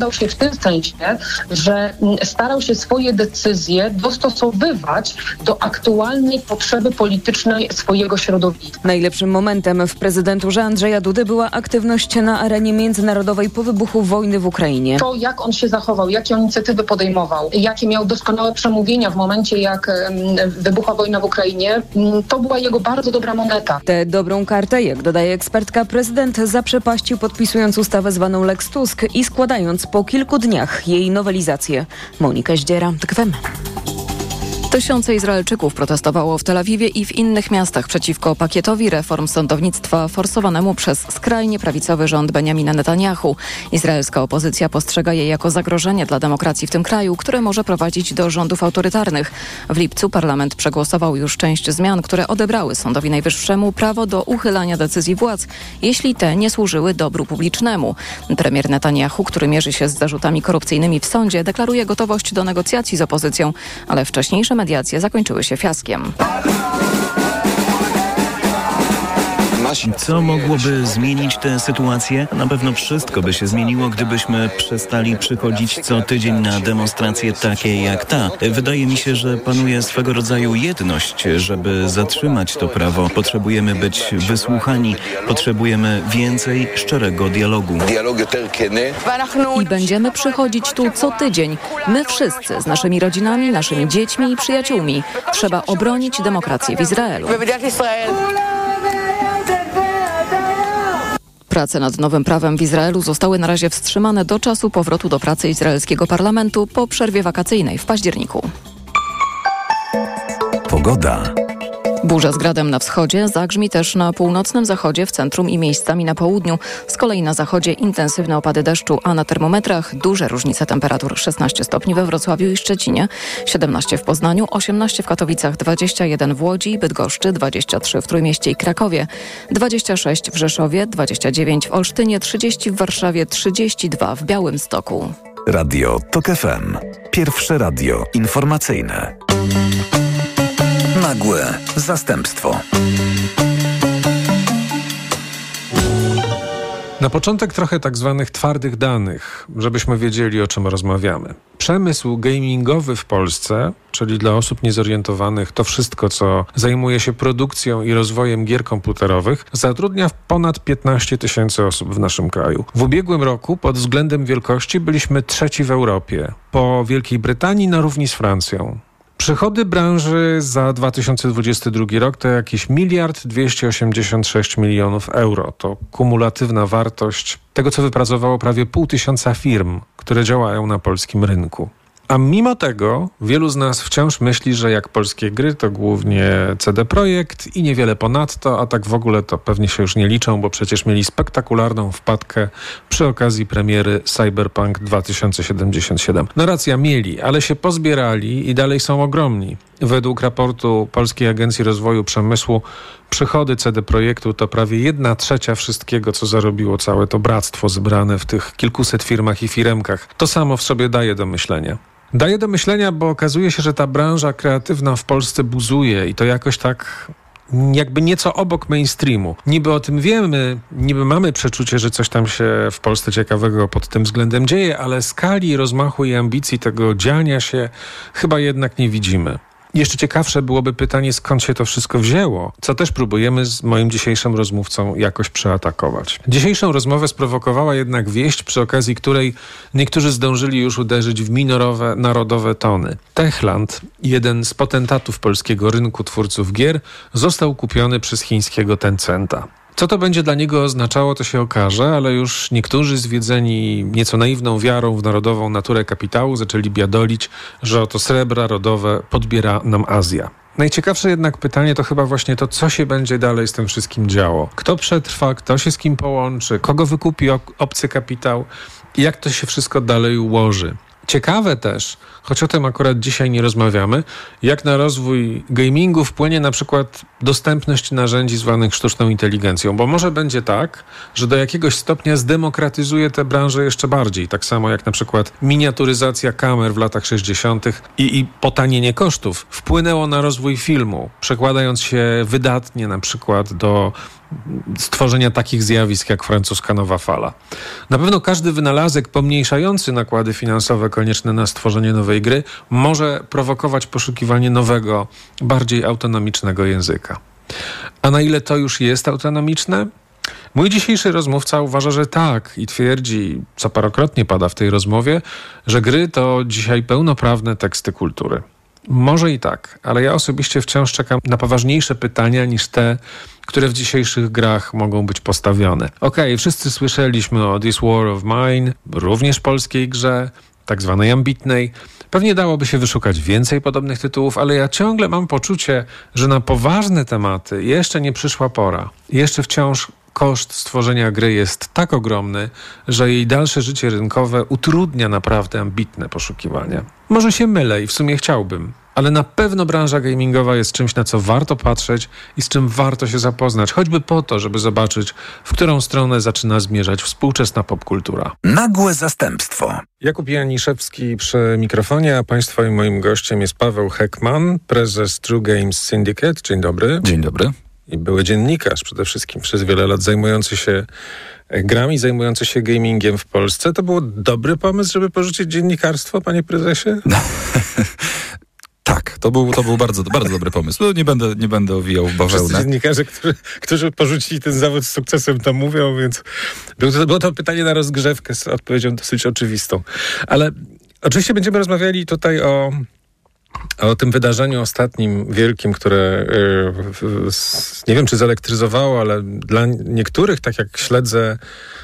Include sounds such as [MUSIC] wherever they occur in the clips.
wypowiadał się w tym sensie, że mm, starał się swoje decyzje dostosowywać do aktualnej potrzeby politycznej swojego środowiska. Najlepszym momentem w prezydenturze Andrzeja Dudy była aktywność na arenie międzynarodowej po wybuchu wojny w Ukrainie. To, jak on się zachował, jakie on inicjatywy podejmował, jakie miał doskonałe przemówienia w momencie, jak wybuchła wojna w Ukrainie, mm, to była jego bardzo dobra moneta. Tę dobrą kartę, jak dodaje ekspertka, prezydent zaprzepaścił podpisując ustawę zwaną Lex Tusk i składając po kilku dniach jej nowelizację. Monika Zdziera, TKWM. Tysiące Izraelczyków protestowało w Tel Awiwie i w innych miastach przeciwko pakietowi reform sądownictwa forsowanemu przez skrajnie prawicowy rząd Benjamina Netanyahu. Izraelska opozycja postrzega je jako zagrożenie dla demokracji w tym kraju, które może prowadzić do rządów autorytarnych. W lipcu parlament przegłosował już część zmian, które odebrały Sądowi Najwyższemu prawo do uchylania decyzji władz, jeśli te nie służyły dobru publicznemu. Premier Netanyahu, który mierzy się z zarzutami korupcyjnymi w sądzie, deklaruje gotowość do negocjacji z opozycją, ale wcześniejsze mediacje zakończyły się fiaskiem. Co mogłoby zmienić tę sytuację? Na pewno wszystko by się zmieniło, gdybyśmy przestali przychodzić co tydzień na demonstracje takie jak ta. Wydaje mi się, że panuje swego rodzaju jedność, żeby zatrzymać to prawo. Potrzebujemy być wysłuchani, potrzebujemy więcej szczerego dialogu. I będziemy przychodzić tu co tydzień. My wszyscy z naszymi rodzinami, naszymi dziećmi i przyjaciółmi. Trzeba obronić demokrację w Izraelu. Prace nad nowym prawem w Izraelu zostały na razie wstrzymane do czasu powrotu do pracy izraelskiego parlamentu po przerwie wakacyjnej w październiku. Pogoda. Burza z gradem na wschodzie, zagrzmi też na północnym zachodzie, w centrum i miejscami na południu. Z kolei na zachodzie intensywne opady deszczu, a na termometrach duże różnice temperatur. 16 stopni we Wrocławiu i Szczecinie, 17 w Poznaniu, 18 w Katowicach, 21 w Łodzi, Bydgoszczy, 23 w Trójmieście i Krakowie, 26 w Rzeszowie, 29 w Olsztynie, 30 w Warszawie, 32 w Białymstoku. Radio TOK FM. Pierwsze radio informacyjne. Nagłe zastępstwo. Na początek trochę tak zwanych twardych danych, żebyśmy wiedzieli o czym rozmawiamy. Przemysł gamingowy w Polsce, czyli dla osób niezorientowanych, to wszystko, co zajmuje się produkcją i rozwojem gier komputerowych, zatrudnia ponad 15 tysięcy osób w naszym kraju. W ubiegłym roku pod względem wielkości byliśmy trzeci w Europie, po Wielkiej Brytanii na równi z Francją. Przychody branży za 2022 rok to jakieś miliard 286 milionów euro. To kumulatywna wartość tego, co wypracowało prawie pół tysiąca firm, które działają na polskim rynku. A mimo tego wielu z nas wciąż myśli, że jak polskie gry to głównie CD Projekt i niewiele ponadto, a tak w ogóle to pewnie się już nie liczą, bo przecież mieli spektakularną wpadkę przy okazji premiery Cyberpunk 2077. No racja, mieli, ale się pozbierali i dalej są ogromni. Według raportu Polskiej Agencji Rozwoju Przemysłu przychody CD Projektu to prawie jedna trzecia wszystkiego, co zarobiło całe to bractwo zebrane w tych kilkuset firmach i firemkach. To samo w sobie daje do myślenia. Daje do myślenia, bo okazuje się, że ta branża kreatywna w Polsce buzuje i to jakoś tak jakby nieco obok mainstreamu. Niby o tym wiemy, niby mamy przeczucie, że coś tam się w Polsce ciekawego pod tym względem dzieje, ale skali, rozmachu i ambicji tego dziania się chyba jednak nie widzimy. Jeszcze ciekawsze byłoby pytanie, skąd się to wszystko wzięło, co też próbujemy z moim dzisiejszym rozmówcą jakoś przeatakować. Dzisiejszą rozmowę sprowokowała jednak wieść, przy okazji której niektórzy zdążyli już uderzyć w minorowe, narodowe tony. Techland, jeden z potentatów polskiego rynku twórców gier, został kupiony przez chińskiego Tencenta. Co to będzie dla niego oznaczało, to się okaże, ale już niektórzy zwiedzeni nieco naiwną wiarą w narodową naturę kapitału zaczęli biadolić, że oto srebra rodowe podbiera nam Azja. Najciekawsze jednak pytanie to chyba właśnie to, co się będzie dalej z tym wszystkim działo. Kto przetrwa, kto się z kim połączy, kogo wykupi obcy kapitał i jak to się wszystko dalej ułoży. Ciekawe też, choć o tym akurat dzisiaj nie rozmawiamy, jak na rozwój gamingu wpłynie na przykład dostępność narzędzi zwanych sztuczną inteligencją, bo może będzie tak, że do jakiegoś stopnia zdemokratyzuje tę branżę jeszcze bardziej, tak samo jak na przykład miniaturyzacja kamer w latach 60. i, i potanienie kosztów wpłynęło na rozwój filmu, przekładając się wydatnie na przykład do stworzenia takich zjawisk jak francuska nowa fala. Na pewno każdy wynalazek pomniejszający nakłady finansowe konieczne na stworzenie nowej gry może prowokować poszukiwanie nowego, bardziej autonomicznego języka. A na ile to już jest autonomiczne? Mój dzisiejszy rozmówca uważa, że tak i twierdzi, co parokrotnie pada w tej rozmowie, że gry to dzisiaj pełnoprawne teksty kultury. Może i tak, ale ja osobiście wciąż czekam na poważniejsze pytania niż te, które w dzisiejszych grach mogą być postawione. Okej, okay, wszyscy słyszeliśmy o This War of Mine, również polskiej grze, tak zwanej ambitnej. Pewnie dałoby się wyszukać więcej podobnych tytułów, ale ja ciągle mam poczucie, że na poważne tematy jeszcze nie przyszła pora. Jeszcze wciąż koszt stworzenia gry jest tak ogromny, że jej dalsze życie rynkowe utrudnia naprawdę ambitne poszukiwania. Może się mylę i w sumie chciałbym, ale na pewno branża gamingowa jest czymś, na co warto patrzeć i z czym warto się zapoznać, choćby po to, żeby zobaczyć, w którą stronę zaczyna zmierzać współczesna popkultura. Nagłe zastępstwo. Jakub Janiszewski przy mikrofonie, a Państwa i moim gościem jest Paweł Heckman, prezes True Games Syndicate. Dzień dobry. Dzień dobry i były dziennikarz przede wszystkim przez wiele lat zajmujący się e, grami, zajmujący się gamingiem w Polsce. To był dobry pomysł, żeby porzucić dziennikarstwo, panie prezesie? [LAUGHS] Tak, to był, to był bardzo, bardzo dobry pomysł. No, nie, będę, nie będę owijał bawełnę. Wszyscy dziennikarze, którzy, którzy porzucili ten zawód z sukcesem, to mówią, więc było to pytanie na rozgrzewkę z odpowiedzią dosyć oczywistą. Ale oczywiście będziemy rozmawiali tutaj o o tym wydarzeniu ostatnim, wielkim, które y, nie wiem, czy zelektryzowało, ale dla niektórych, tak jak śledzę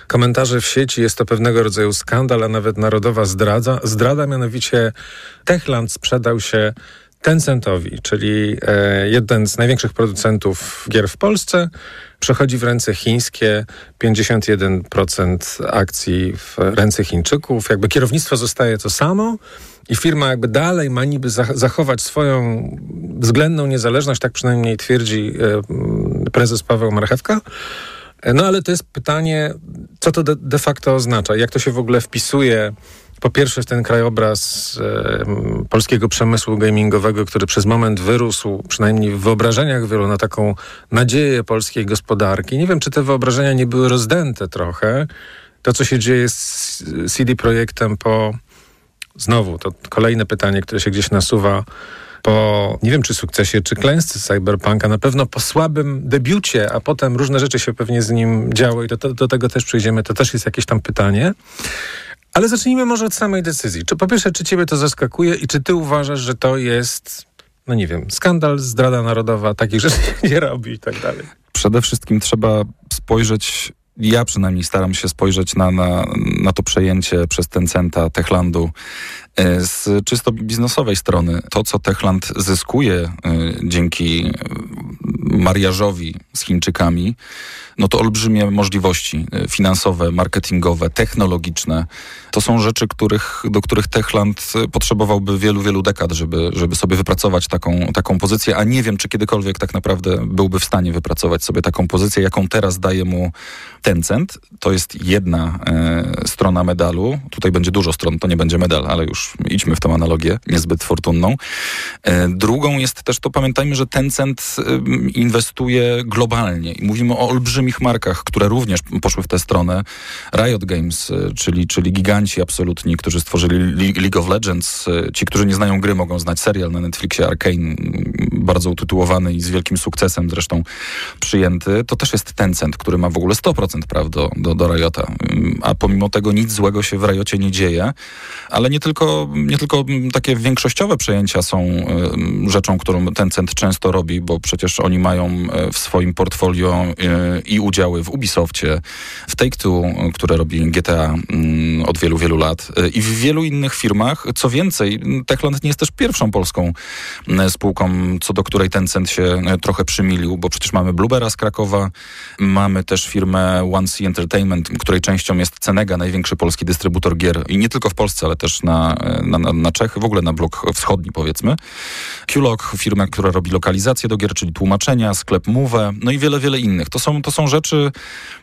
komentarze w sieci, jest to pewnego rodzaju skandal, a nawet narodowa zdradza. Zdrada, mianowicie Techland sprzedał się Tencentowi, czyli e, jeden z największych producentów gier w Polsce, przechodzi w ręce chińskie, 51% akcji w ręce Chińczyków. Jakby kierownictwo zostaje to samo, i firma jakby dalej ma niby zachować swoją względną niezależność, tak przynajmniej twierdzi e, prezes Paweł Marchewka. E, no ale to jest pytanie, co to de facto oznacza? Jak to się w ogóle wpisuje po pierwsze ten krajobraz e, polskiego przemysłu gamingowego, który przez moment wyrósł, przynajmniej w wyobrażeniach wielu, na taką nadzieję polskiej gospodarki. Nie wiem, czy te wyobrażenia nie były rozdęte trochę. To, co się dzieje z CD Projektem po Znowu, to kolejne pytanie, które się gdzieś nasuwa po, nie wiem czy sukcesie, czy klęsce Cyberpunka, na pewno po słabym debiucie, a potem różne rzeczy się pewnie z nim działy i do, do tego też przejdziemy, to też jest jakieś tam pytanie. Ale zacznijmy może od samej decyzji. Czy po pierwsze, czy ciebie to zaskakuje i czy ty uważasz, że to jest, no nie wiem, skandal, zdrada narodowa, takich rzeczy nie robi i tak dalej? Przede wszystkim trzeba spojrzeć ja przynajmniej staram się spojrzeć na, na, na to przejęcie przez Tencenta Techlandu e, z czysto biznesowej strony. To, co Techland zyskuje e, dzięki mariażowi z Chińczykami, no to olbrzymie możliwości e, finansowe, marketingowe, technologiczne. To są rzeczy, których, do których Techland potrzebowałby wielu, wielu dekad, żeby, żeby sobie wypracować taką, taką pozycję, a nie wiem, czy kiedykolwiek tak naprawdę byłby w stanie wypracować sobie taką pozycję, jaką teraz daje mu Tencent. To jest jedna e, strona medalu. Tutaj będzie dużo stron, to nie będzie medal, ale już idźmy w tą analogię, niezbyt fortunną. E, drugą jest też to, pamiętajmy, że Tencent e, inwestuje globalnie i mówimy o olbrzymich markach, które również poszły w tę stronę. Riot Games, e, czyli, czyli giganci absolutni, którzy stworzyli League of Legends. E, ci, którzy nie znają gry, mogą znać serial na Netflixie Arcane, bardzo utytułowany i z wielkim sukcesem zresztą przyjęty. To też jest Tencent, który ma w ogóle 100% praw do, do, do Riota. A pomimo tego nic złego się w Riocie nie dzieje. Ale nie tylko, nie tylko takie większościowe przejęcia są y, rzeczą, którą Tencent często robi, bo przecież oni mają e, w swoim portfolio y, i udziały w Ubisoftie, w Take-Two, które robi GTA y, od wielu, wielu lat i w wielu innych firmach. Co więcej, Techland nie jest też pierwszą polską spółką, co do której Tencent się trochę przymilił, bo przecież mamy Bluebera z Krakowa, mamy też firmę One Sea Entertainment, której częścią jest Cenega, największy polski dystrybutor gier i nie tylko w Polsce, ale też na, na, na Czechy, w ogóle na blok wschodni powiedzmy. Qlog, firma, która robi lokalizację do gier, czyli ubezpieczenia, sklep Move, no i wiele, wiele innych. To są, to są rzeczy,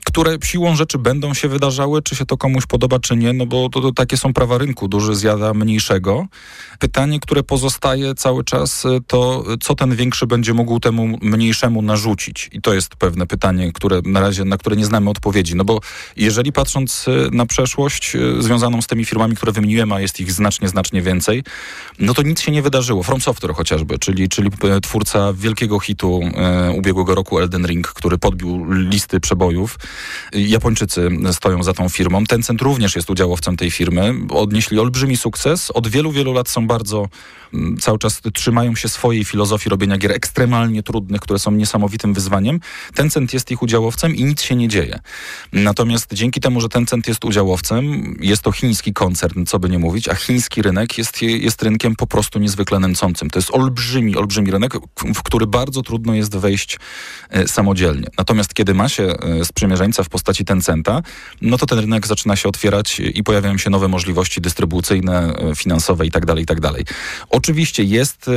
które siłą rzeczy będą się wydarzały, czy się to komuś podoba, czy nie, no bo to, to takie są prawa rynku, duży zjada mniejszego. Pytanie, które pozostaje cały czas, to co ten większy będzie mógł temu mniejszemu narzucić? I to jest pewne pytanie, które na razie, na które nie znamy odpowiedzi. No bo jeżeli patrząc na przeszłość związaną z tymi firmami, które wymieniłem, a jest ich znacznie, znacznie więcej, no to nic się nie wydarzyło. From Software chociażby, czyli, czyli twórca wielkiego hitu e, ubiegłego roku Elden Ring, który podbił listy przebojów. Japończycy stoją za tą firmą. Tencent również jest udziałowcem tej firmy. Odnieśli olbrzymi sukces. Od wielu, wielu lat są bardzo, mm, cały czas trzymają się swojej filozofii robienia gier ekstremalnie trudnych, które są niesamowitym wyzwaniem. Tencent jest ich udziałowcem i nic się nie dzieje. Natomiast dzięki temu, że Tencent jest udziałowcem, jest to chiński koncern, co by nie mówić, a chiński rynek jest, jest rynkiem po prostu niezwykle nęcącym. To jest olbrzymi, olbrzymi rynek, w który bardzo trudno jest wejść e, samodzielnie. Natomiast kiedy ma się e, sprzymierzeńca w postaci Tencenta, no to ten rynek zaczyna się otwierać i pojawiają się nowe możliwości dystrybucyjne, e, finansowe itd., tak itd. Tak Oczywiście jest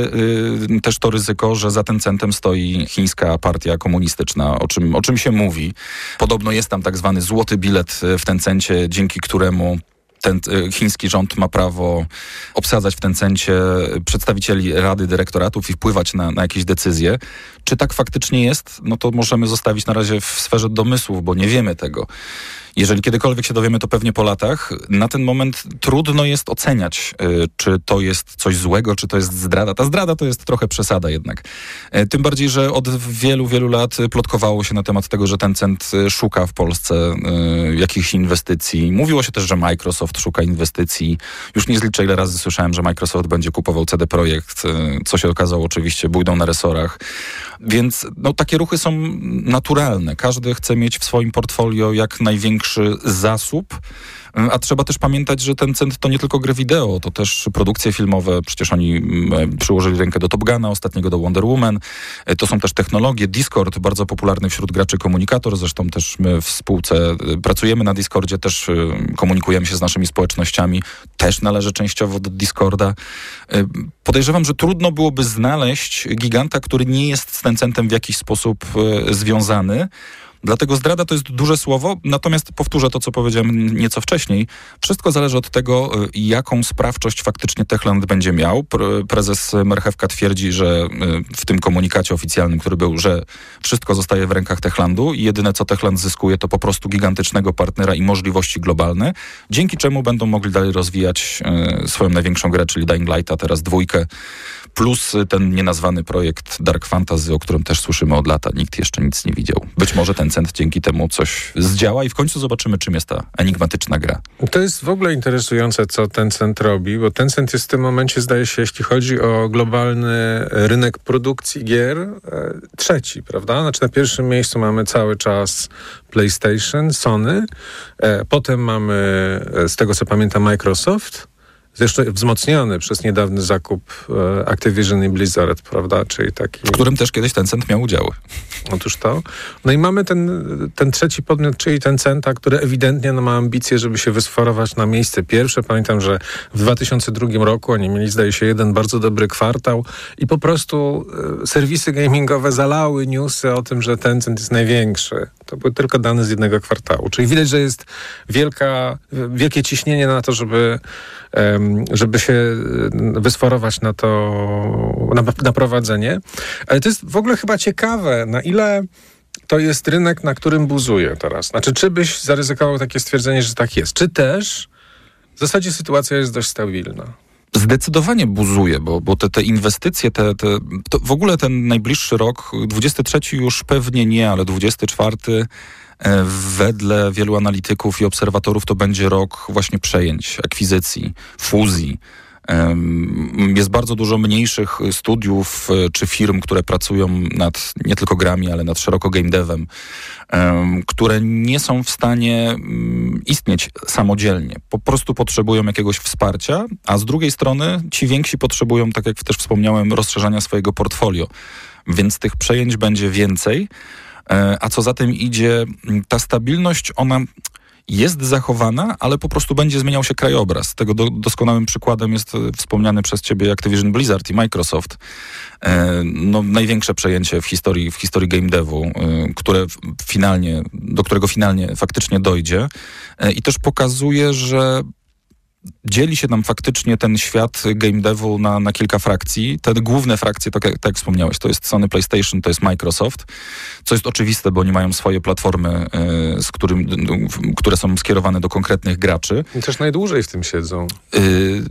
też to ryzyko, że za Tencentem stoi chińska partia komunistyczna, o czym, o czym się mówi. Podobno jest tam tak zwany złoty bilet w Tencencie, dzięki któremu ten e, chiński rząd ma prawo obsadzać w Tencencie przedstawicieli rady dyrektoratów i wpływać na, na jakieś decyzje. Czy tak faktycznie jest? No to możemy zostawić na razie w sferze domysłów, bo nie wiemy tego. Jeżeli kiedykolwiek się dowiemy, to pewnie po latach. Na ten moment trudno jest oceniać, y, czy to jest coś złego, czy to jest zdrada. Ta zdrada to jest trochę przesada jednak. Y, tym bardziej, że od wielu, wielu lat plotkowało się na temat tego, że ten cent y, szuka w Polsce jakichś inwestycji. Mówiło się też, że Microsoft szuka inwestycji. Już nie zliczę, ile razy słyszałem, że Microsoft będzie kupował CD Projekt, co się okazało oczywiście bójdą na resorach. Więc no, takie ruchy są naturalne. Każdy chce mieć w swoim portfolio jak największy zasób a trzeba też pamiętać, że ten cent to nie tylko gry wideo, to też produkcje filmowe. Przecież oni mm, e, przyłożyli rękę do Top Guna, ostatniego do Wonder Woman. E, to są też technologie. Discord, bardzo popularny wśród graczy komunikator. Zresztą też my w spółce e, pracujemy na Discordzie, też komunikujemy się z naszymi społecznościami. Też należy częściowo do Discorda. Podejrzewam, że trudno byłoby znaleźć giganta, który nie jest z Tencentem w jakiś sposób związany. Dlatego zdrada to jest duże słowo, natomiast powtórzę to, co powiedziałem nieco wcześniej. Wszystko zależy od tego, y, jaką sprawczość faktycznie Techland będzie miał. Prezes Merchewka twierdzi, że y, w tym komunikacie oficjalnym, który był, że wszystko zostaje w rękach Techlandu i jedyne, co Techland zyskuje, to po prostu gigantycznego partnera i możliwości globalne, dzięki czemu będą mogli dalej rozwijać y, swoją największą grę, czyli Dying Light, a teraz dwójkę plus ten nienazwany projekt Dark Fantasy, o którym też słyszymy od lata. Nikt jeszcze nic nie widział. Być może ten cent dzięki temu coś zdziała i w końcu zobaczymy, czym jest ta enigmatyczna gra. To jest w ogóle interesujące, co ten cent robi, bo ten cent jest w tym momencie, zdaje się, jeśli chodzi o globalny rynek produkcji gier, e, trzeci, prawda? Znaczy na pierwszym miejscu mamy cały czas PlayStation, Sony, e, potem mamy, e, z tego co pamiętam, Microsoft, Zresztą wzmocniony przez niedawny zakup e, Activision i Blizzard, prawda? Czyli taki... W którym też kiedyś Tencent miał udziały. Otóż to. No i mamy ten, ten trzeci podmiot, czyli Tencenta, który ewidentnie no, ma ambicje, żeby się wysforować na miejsce pierwsze. Pamiętam, że w 2002 roku oni mieli, zdaje się, jeden bardzo dobry kwartał i po prostu e, serwisy gamingowe zalały newsy o tym, że Tencent jest największy. To były tylko dane z jednego kwartału. Czyli widać, że jest wielka, wielkie ciśnienie na to, żeby żeby się wysforować na to, na, na prowadzenie. Ale to jest w ogóle chyba ciekawe, na ile to jest rynek, na którym buzuje teraz. Znaczy, czy byś zaryzykował takie stwierdzenie, że tak jest? Czy też w zasadzie sytuacja jest dość stabilna? Zdecydowanie buzuje, bo, bo te, te inwestycje, te, te, w ogóle ten najbliższy rok, 23 już pewnie nie, ale 24 E, wedle wielu analityków i obserwatorów to będzie rok właśnie przejęć, akwizycji, fuzji. Jest bardzo dużo mniejszych studiów e, czy firm, które pracują nad nie tylko grami, ale nad szeroko game devem, które nie są w stanie mm, istnieć samodzielnie. Po prostu potrzebują jakiegoś wsparcia, a z drugiej strony ci więksi potrzebują, tak jak też wspomniałem, rozszerzania swojego portfolio. Więc tych przejęć będzie więcej. E, a co za tym idzie, ta stabilność, ona jest zachowana, ale po prostu będzie zmieniał się krajobraz. Tego do, doskonałym przykładem jest e, wspomniany przez ciebie Activision Blizzard i Microsoft. E, no, największe przejęcie w historii, w historii game devu, e, które finalnie, do którego finalnie faktycznie dojdzie. E, I też pokazuje, że dzieli się nam faktycznie ten świat game devu na, na kilka frakcji. Te główne frakcje, tak, tak jak wspomniałeś, to jest Sony PlayStation, to jest Microsoft, co jest oczywiste, bo oni mają swoje platformy, y, z którym, y, które są skierowane do konkretnych graczy. I też najdłużej w tym siedzą. Y,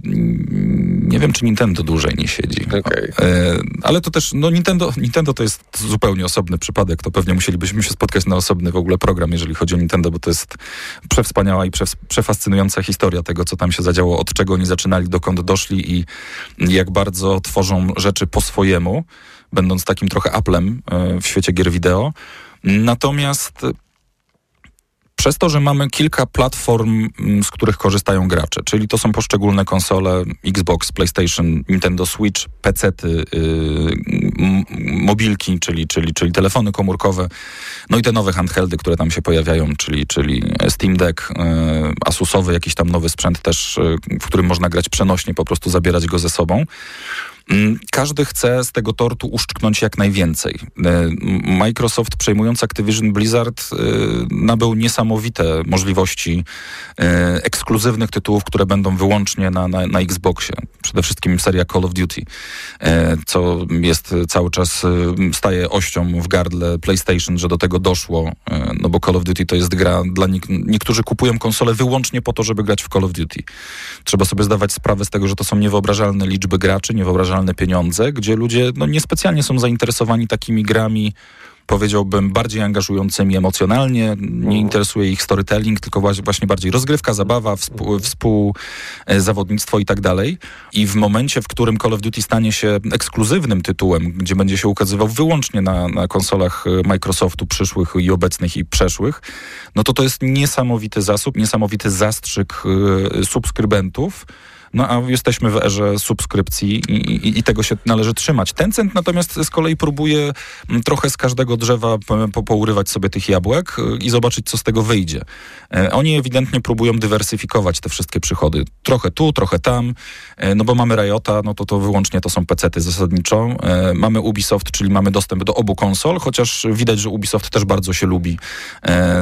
nie wiem, czy Nintendo dłużej nie siedzi. Okay. ale to też, no Nintendo, Nintendo to jest zupełnie osobny przypadek. To pewnie musielibyśmy się spotkać na osobny w ogóle program, jeżeli chodzi o Nintendo, bo to jest przewspaniała i przefascynująca historia tego, co tam się zadziało, od czego oni zaczynali, dokąd doszli i jak bardzo tworzą rzeczy po swojemu, będąc takim trochę Applem e, w świecie gier wideo. Natomiast przez to, że mamy kilka platform, mm, z których korzystają gracze, czyli to są poszczególne konsole Xbox, PlayStation, Nintendo Switch, PC-ty, yy, mobilki, czyli, czyli, czyli telefony komórkowe, no i te nowe handheldy, które tam się pojawiają, czyli, czyli Steam Deck, yy, Asusowy, jakiś tam nowy sprzęt też, yy, w którym można grać przenośnie, po prostu zabierać go ze sobą. Mm, każdy chce z tego tortu uszczknąć jak najwięcej. E, Microsoft przejmując Activision Blizzard e, nabył niesamowite możliwości e, ekskluzywnych tytułów, które będą wyłącznie na, na, na Xboxie. Przede wszystkim seria Call of Duty, co jest cały czas, staje ością w gardle PlayStation, że do tego doszło, no bo Call of Duty to jest gra dla nik niektórzy kupują konsole wyłącznie po to, żeby grać w Call of Duty. Trzeba sobie zdawać sprawę z tego, że to są niewyobrażalne liczby graczy, niewyobrażalne pieniądze, gdzie ludzie no, niespecjalnie są zainteresowani takimi grami, powiedziałbym, bardziej angażującymi emocjonalnie. Nie mhm. interesuje ich storytelling, tylko właśnie bardziej rozgrywka, zabawa, współ, współzawodnictwo i tak dalej. I w momencie, w którym Call of Duty stanie się ekskluzywnym tytułem, gdzie będzie się ukazywał wyłącznie na, na konsolach e, Microsoftu przyszłych i obecnych i przeszłych, no to to jest niesamowity zasób, niesamowity zastrzyk y, subskrybentów, no a jesteśmy w erze subskrypcji i, i, i, tego się należy trzymać. Tencent natomiast z kolei próbuje mm, trochę z każdego drzewa po, pourywać sobie tych jabłek y, i zobaczyć, co z tego wyjdzie. E, oni ewidentnie próbują dywersyfikować te wszystkie przychody. Trochę tu, trochę tam, e, no bo mamy Riota, no to to wyłącznie to są pecety zasadniczo. E, mamy Ubisoft, czyli mamy dostęp do obu konsol, chociaż widać, że Ubisoft też bardzo się lubi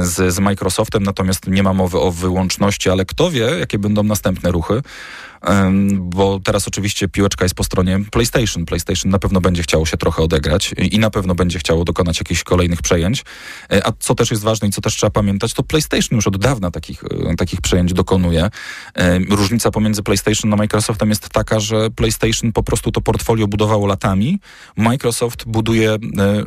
z, z Microsoftem, natomiast nie ma mowy o wyłączności, ale kto wie, jakie będą następne ruchy bo teraz oczywiście piłeczka jest po stronie PlayStation. PlayStation na pewno będzie chciało się trochę odegrać i na pewno będzie chciało dokonać jakichś kolejnych przejęć. E, a co też jest ważne i co też trzeba pamiętać, to PlayStation już od dawna takich, e, takich przejęć dokonuje. Różnica pomiędzy PlayStation a Microsoftem jest taka, że PlayStation po prostu to portfolio budowało latami. Microsoft buduje e,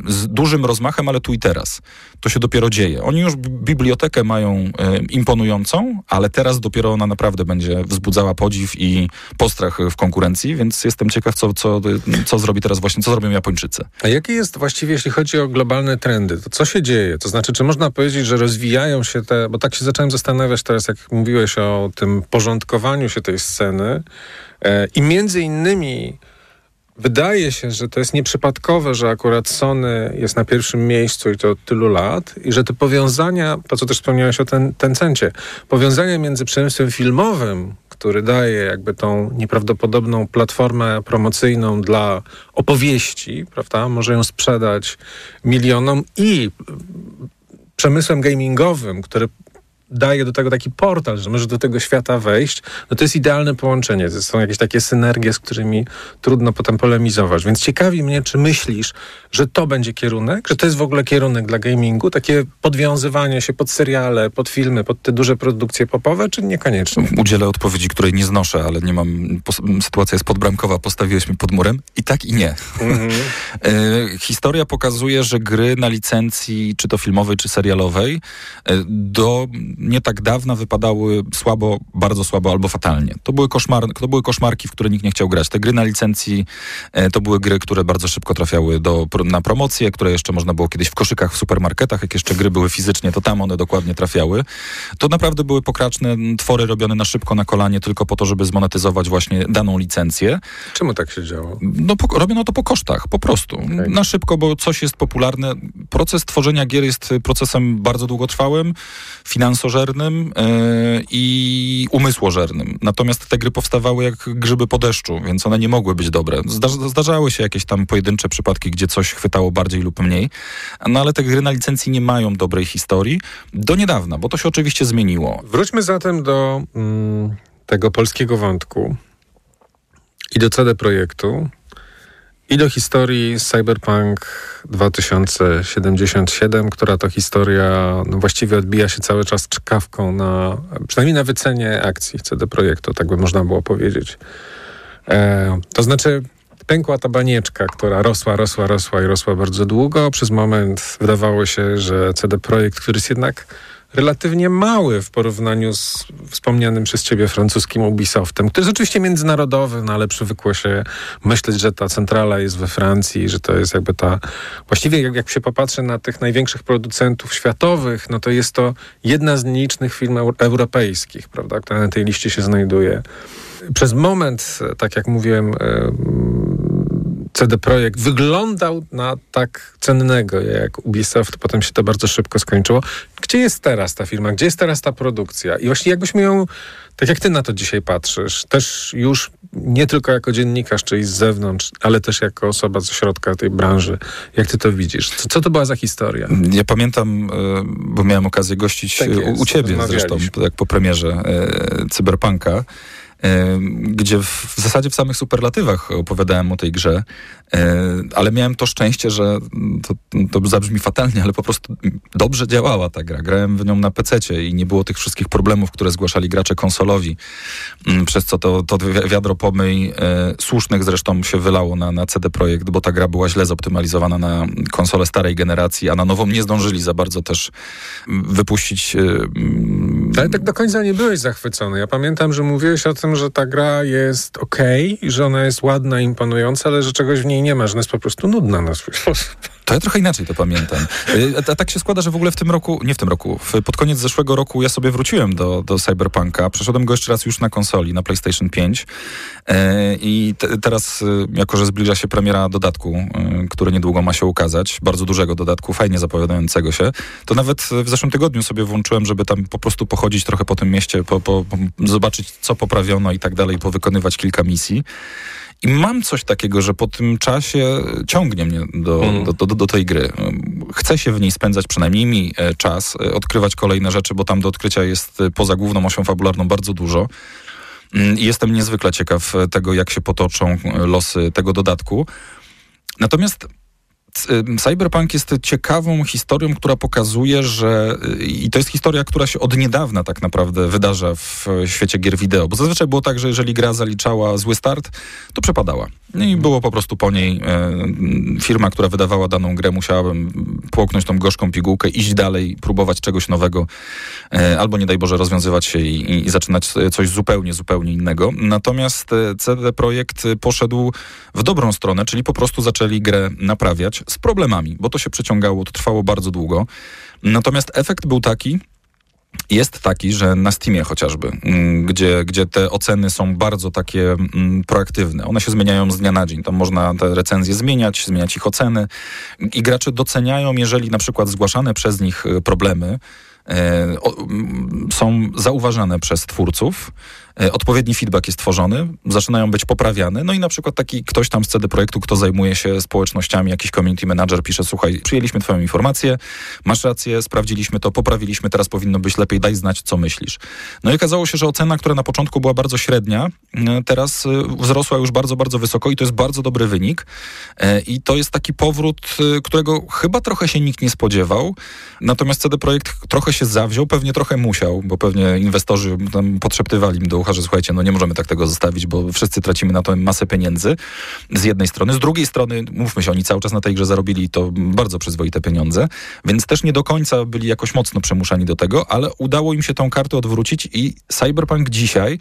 z dużym rozmachem, ale tu i teraz. To się dopiero dzieje. Oni już bibliotekę mają imponującą, ale teraz dopiero ona naprawdę będzie wzbudzała podziw i postrach w konkurencji, więc jestem ciekaw, co, co, co zrobi teraz właśnie, co zrobią Japończycy. A jaki jest właściwie, jeśli chodzi o globalne trendy, to co się dzieje? To znaczy, czy można powiedzieć, że rozwijają się te, bo tak się zacząłem zastanawiać teraz, jak mówiłeś o tym porządkowaniu się tej sceny e, i między innymi Wydaje się, że to jest nieprzypadkowe, że akurat Sony jest na pierwszym miejscu i to od tylu lat i że te powiązania, to co też wspomniałeś o ten, Tencencie, powiązania między przemysłem filmowym, który daje jakby tą nieprawdopodobną platformę promocyjną dla opowieści, prawda? Może ją sprzedać milionom i przemysłem gamingowym, który daje do tego taki portal, że może do tego świata wejść, no to jest idealne połączenie. To są jakieś takie synergie, z którymi trudno potem polemizować. Więc ciekawi mnie, czy myślisz, że to będzie kierunek, że to jest w ogóle kierunek dla gamingu, takie podwiązywanie się pod seriale, pod filmy, pod te duże produkcje popowe, czy niekoniecznie? Udzielę odpowiedzi, której nie znoszę, ale nie mam, sytuacja jest podbramkowa, postawiłeś mi pod murem i tak i nie. Mm -hmm. [LAUGHS] historia pokazuje, że gry na licencji, czy to filmowej, czy serialowej, e, do nie tak dawna wypadały słabo, bardzo słabo albo fatalnie. To były, koszmar, to były koszmarki, w które nikt nie chciał grać. Te gry na licencji e, to były gry, które bardzo szybko trafiały do, na promocje, które jeszcze można było kiedyś w koszykach w supermarketach, jak jeszcze gry były fizycznie, to tam one dokładnie trafiały. To naprawdę były pokraczne twory robione na szybko, na kolanie, tylko po to, żeby zmonetyzować właśnie daną licencję. Czemu tak się działo? No, po, robiono to po kosztach, po prostu. Okay. Na szybko, bo coś jest popularne. Proces tworzenia gier jest procesem bardzo długotrwałym, finansowo mięsożernym yy, i umysłożernym. Natomiast te gry powstawały jak grzyby po deszczu, więc one nie mogły być dobre. zdarzały się jakieś tam pojedyncze przypadki, gdzie coś chwytało bardziej lub mniej, no ale te gry na licencji nie mają dobrej historii do niedawna, bo to się oczywiście zmieniło. Wróćmy zatem do mm, tego polskiego wątku i do CD Projektu i do historii Cyberpunk 2077, która to historia no, właściwie odbija się cały czas czkawką na, przynajmniej na wycenie akcji CD Projektu, tak by można było powiedzieć. E, to znaczy pękła ta banieczka, która rosła, rosła, rosła i rosła bardzo długo. Przez moment wydawało się, że CD Projekt, który jest jednak relatywnie mały w porównaniu z wspomnianym przez ciebie francuskim Ubisoftem, który jest oczywiście międzynarodowy, no ale przywykło się myśleć, że ta centrala jest we Francji, że to jest jakby ta... Właściwie jak, jak się popatrzy na tych największych producentów światowych, no to jest to jedna z nielicznych firm europejskich, prawda, która na tej liście się znajduje. Przez moment, tak jak mówiłem, CD Projekt wyglądał na tak cennego jak Ubisoft, potem się to bardzo szybko skończyło. Gdzie jest teraz ta firma? Gdzie jest teraz ta produkcja? I właśnie jakbyśmy ją, tak jak ty na to dzisiaj patrzysz, też już nie tylko jako dziennikarz, czyli z zewnątrz, ale też jako osoba ze środka tej branży. Jak ty to widzisz? Co, co to była za historia? Ja pamiętam, e, bo miałem okazję gościć tak jest, u, u ciebie zresztą, jak po premierze e, Cyberpunka gdzie w zasadzie w samych superlatywach opowiadałem o tej grze, ale miałem to szczęście, że to, to zabrzmi fatalnie, ale po prostu dobrze działała ta gra. Grałem w nią na PC i nie było tych wszystkich problemów, które zgłaszali gracze konsolowi, przez co to, to wiadro pomyj e, słusznych zresztą się wylało na, na CD Projekt, bo ta gra była źle zoptymalizowana na konsolę starej generacji, a na nową nie zdążyli za bardzo też wypuścić. Ale tak do końca nie byłeś zachwycony. Ja pamiętam, że mówiłeś o tym, że ta gra jest ok, że ona jest ładna, imponująca, ale że czegoś w niej nie ma, że ona jest po prostu nudna na swój [LAUGHS] sposób. To ja trochę inaczej to pamiętam. Y, a, tak się składa, że w ogóle w tym roku, nie w tym roku, pod koniec zeszłego roku ja sobie wróciłem do, do Cyberpunka. Przeszedłem go jeszcze raz już na konsoli, na PlayStation 5. E, I te, teraz, y, jako że zbliża się premiera dodatku, y, który niedługo ma się ukazać, bardzo dużego dodatku, fajnie zapowiadającego się, to nawet w zeszłym tygodniu sobie włączyłem, żeby tam po prostu pochodzić trochę po tym mieście, po, po, po zobaczyć, co poprawiono i tak dalej, powykonywać kilka misji. I mam coś takiego, że po tym czasie ciągnie mnie do, mm. do, do, do, tej gry. Chcę się w niej spędzać przynajmniej mi e, czas, e, odkrywać kolejne rzeczy, bo tam do odkrycia jest e, poza główną osią fabularną bardzo dużo. Mm, I jestem niezwykle ciekaw tego, jak się potoczą losy tego dodatku. Natomiast Cyberpunk jest ciekawą historią, która pokazuje, że i to jest historia, która się od niedawna tak naprawdę wydarza w świecie gier wideo, bo zazwyczaj było tak, że jeżeli gra zaliczała zły start, to przepadała. No i było po prostu po niej e, firma, która wydawała daną grę, musiała połknąć tą gorzką pigułkę, iść dalej, próbować czegoś nowego, e, albo nie daj Boże rozwiązywać się i, i zaczynać coś zupełnie, zupełnie innego. Natomiast e, CD Projekt poszedł w dobrą stronę, czyli po prostu zaczęli grę naprawiać z problemami, bo to się przeciągało, to trwało bardzo długo. Natomiast efekt był taki, jest taki, że na Steamie chociażby, mm, gdzie, gdzie te oceny są bardzo takie mm, proaktywne, one się zmieniają z dnia na dzień. Tam można te recenzje zmieniać, zmieniać ich oceny i gracze doceniają, jeżeli na przykład zgłaszane przez nich y, problemy o, są zauważane przez twórców, odpowiedni feedback jest tworzony, zaczynają być poprawiane, no i na przykład taki ktoś tam z CD Projektu, kto zajmuje się społecznościami, jakiś community manager pisze, słuchaj, przyjęliśmy twoją informację, masz rację, sprawdziliśmy to, poprawiliśmy, teraz powinno być lepiej, daj znać, co myślisz. No i okazało się, że ocena, która na początku była bardzo średnia, e, teraz e, wzrosła już bardzo, bardzo wysoko i to jest bardzo dobry wynik. I to jest taki powrót, którego chyba trochę się nikt nie spodziewał, natomiast CD Projekt trochę się zawziął, pewnie trochę musiał, bo pewnie inwestorzy tam podszeptywali do ucha, że słuchajcie, no nie możemy tak tego zostawić, bo wszyscy tracimy na to masę pieniędzy z jednej strony. Z drugiej strony, mówmy się, oni cały czas na tej grze zarobili to bardzo przyzwoite pieniądze, więc też nie do końca byli jakoś mocno przymuszani do tego, ale udało im się tą kartę odwrócić i Cyberpunk dzisiaj,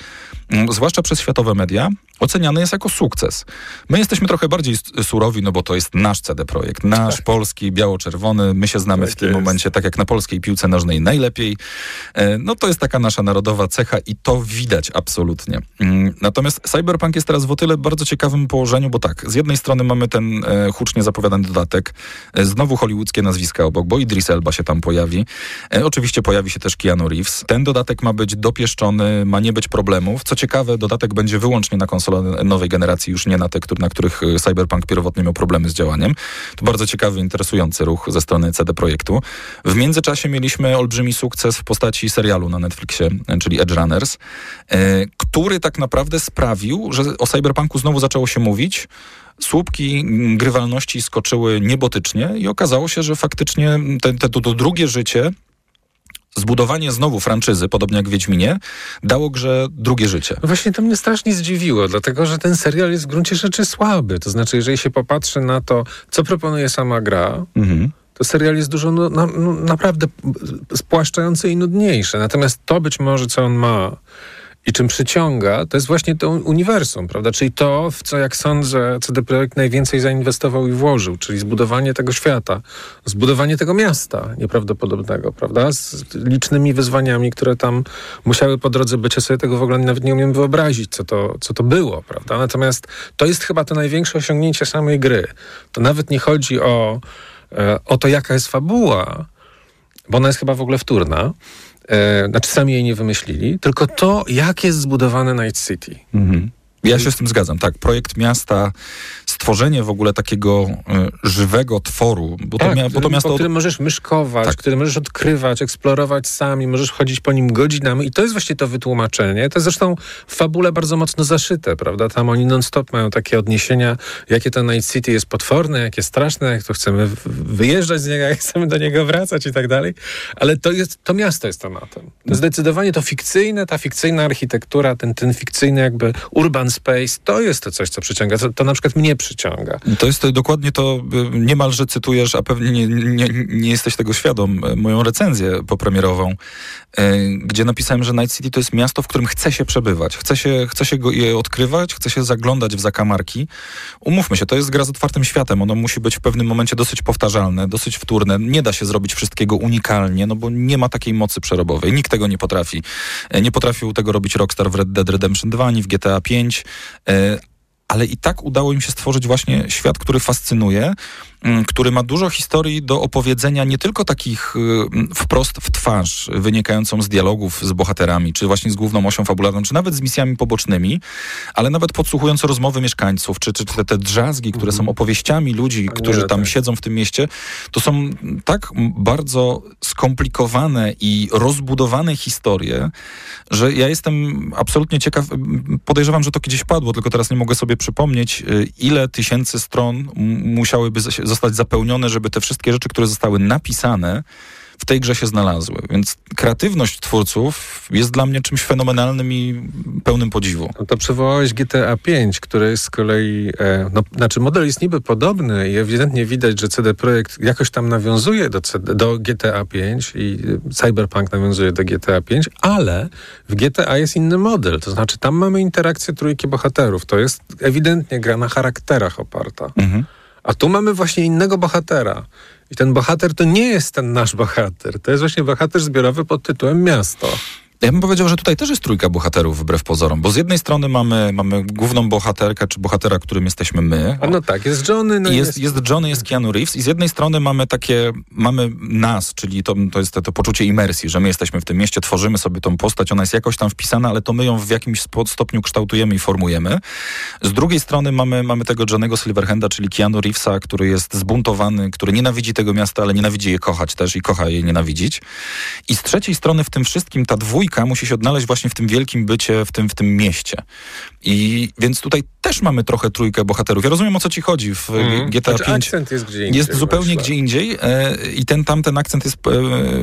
mm, zwłaszcza przez światowe media, oceniany jest jako sukces. My jesteśmy trochę bardziej surowi, no bo to jest nasz CD Projekt, nasz tak. polski, biało-czerwony. My się znamy tak w tym jest. momencie, tak jak na polskiej piłce nożnej najlepiej. E, no to jest taka nasza narodowa cecha i to widać absolutnie. Mm, natomiast Cyberpunk jest teraz w o tyle bardzo ciekawym położeniu, bo tak, z jednej strony mamy ten e, hucznie zapowiadany dodatek, e, znowu hollywoodzkie nazwiska obok, bo Idris Elba się tam pojawi. Oczywiście pojawi się też Keanu Reeves. Ten dodatek ma być dopieszczony, ma nie być problemów. Co ciekawe, dodatek będzie wyłącznie na konsolę nowej generacji, już nie na te, na których Cyberpunk pierwotnie miał problemy z działaniem. To bardzo ciekawy, interesujący ruch ze strony CD Projektu. W międzyczasie mieliśmy olbrzymi sukces w postaci serialu na Netflixie, czyli Edge Runners, e, który tak naprawdę sprawił, że o Cyberpunku znowu zaczęło się mówić. Słupki grywalności skoczyły niebotycznie i okazało się, że faktycznie te, te, to, to drugie życie zbudowanie znowu franczyzy, podobnie jak w Wiedźminie, dało grze drugie życie. No właśnie to mnie strasznie zdziwiło, dlatego że ten serial jest w gruncie rzeczy słaby. To znaczy, jeżeli się popatrzy na to, co proponuje sama gra, mhm. to serial jest dużo no, no, naprawdę spłaszczający i nudniejszy. Natomiast to być może, co on ma i czym przyciąga, to jest właśnie to uniwersum, prawda? Czyli to, w co jak sądzę, CD Projekt najwięcej zainwestował i włożył, czyli zbudowanie tego świata, zbudowanie tego miasta nieprawdopodobnego, prawda? Z licznymi wyzwaniami, które tam musiały po drodze być. Ja sobie tego w ogóle nawet nie umiem wyobrazić, co to, co to było, prawda? Natomiast to jest chyba to największe osiągnięcie samej gry. To nawet nie chodzi o, e, o to, jaka jest fabuła, bo ona jest chyba w ogóle wtórna, e, znaczy sami jej nie wymyślili, tylko to, jak jest zbudowane Night City. Mhm. Ja się z tym zgadzam, tak. Projekt miasta, stworzenie w ogóle takiego y, żywego tworu, bo, tak, to, mia, bo to miasto... Po którym możesz myszkować, tak. który możesz odkrywać, eksplorować sami, możesz chodzić po nim godzinami i to jest właśnie to wytłumaczenie. To jest zresztą w fabule bardzo mocno zaszyte, prawda? Tam oni non-stop mają takie odniesienia, jakie to Night City jest potworne, jakie straszne, jak to chcemy wyjeżdżać z niego, [LAUGHS] jak chcemy do niego wracać i tak dalej. Ale to, jest, to miasto jest tematem. Zdecydowanie to fikcyjne, ta fikcyjna architektura, ten, ten fikcyjny jakby urban space, to jest to coś, co przyciąga. To, to na przykład mnie przyciąga. To jest dokładnie to, y, niemalże cytujesz, a pewnie nie, nie, nie jesteś tego świadom, y, moją recenzję popremierową, y, gdzie napisałem, że Night City to jest miasto, w którym chce się przebywać, chce się, chce się go, je odkrywać, chce się zaglądać w zakamarki. Umówmy się, to jest gra z otwartym światem, ono musi być w pewnym momencie dosyć powtarzalne, dosyć wtórne. Nie da się zrobić wszystkiego unikalnie, no bo nie ma takiej mocy przerobowej. Nikt tego nie potrafi. Nie potrafił tego robić Rockstar w Red Dead Redemption 2, ani w GTA 5, E, ale i tak udało im się stworzyć właśnie świat, który fascynuje, który ma dużo historii do opowiedzenia, nie tylko takich y, wprost w twarz, wynikającą z dialogów z bohaterami, czy właśnie z główną osią fabularną, czy nawet z misjami pobocznymi, ale nawet podsłuchując rozmowy mieszkańców, czy, czy te, te drzazgi, które są mhm. opowieściami ludzi, którzy tam siedzą w tym mieście, to są tak bardzo skomplikowane i rozbudowane historie, że ja jestem absolutnie ciekaw, podejrzewam, że to gdzieś padło, tylko teraz nie mogę sobie przypomnieć, y, ile tysięcy stron musiałyby zostać zapełnione, żeby te wszystkie rzeczy, które zostały napisane, w tej grze się znalazły. Więc kreatywność twórców jest dla mnie czymś fenomenalnym i pełnym podziwu. No to przywołałeś GTA 5, które jest z kolei, e, no, znaczy model jest niby podobny i ewidentnie widać, że CD Projekt jakoś tam nawiązuje do, CD, do GTA 5 i Cyberpunk nawiązuje do GTA 5, ale w GTA jest inny model, to znaczy tam mamy interakcję trójki bohaterów. To jest ewidentnie gra na charakterach oparta. Mhm. A tu mamy właśnie innego bohatera. I ten bohater to nie jest ten nasz bohater. To jest właśnie bohater zbiorowy pod tytułem Miasto. Ja bym powiedział, że tutaj też jest trójka bohaterów wbrew pozorom, bo z jednej strony mamy, mamy główną bohaterkę, czy bohatera, którym jesteśmy my. A no tak, jest Johnny. No jest, jest... jest Johnny, jest Keanu Reeves i z jednej strony mamy takie, mamy nas, czyli to, to jest to, to poczucie imersji, że my jesteśmy w tym mieście, tworzymy sobie tą postać, ona jest jakoś tam wpisana, ale to my ją w jakimś stopniu kształtujemy i formujemy. Z drugiej strony mamy, mamy tego Johnnego Silverhanda, czyli Keanu Reevesa, który jest zbuntowany, który nienawidzi tego miasta, ale nienawidzi je kochać też i kocha je nienawidzić. I z trzeciej strony w tym wszystkim ta dwójka dwójka musi się odnaleźć właśnie w tym wielkim bycie, w tym, w tym mieście. I więc tutaj też mamy trochę trójkę bohaterów. Ja rozumiem o co ci chodzi w mm. GTA znaczy, 5. Akcent jest gdzie indziej. Jest zupełnie gdzie indziej e, i ten tamten akcent jest e,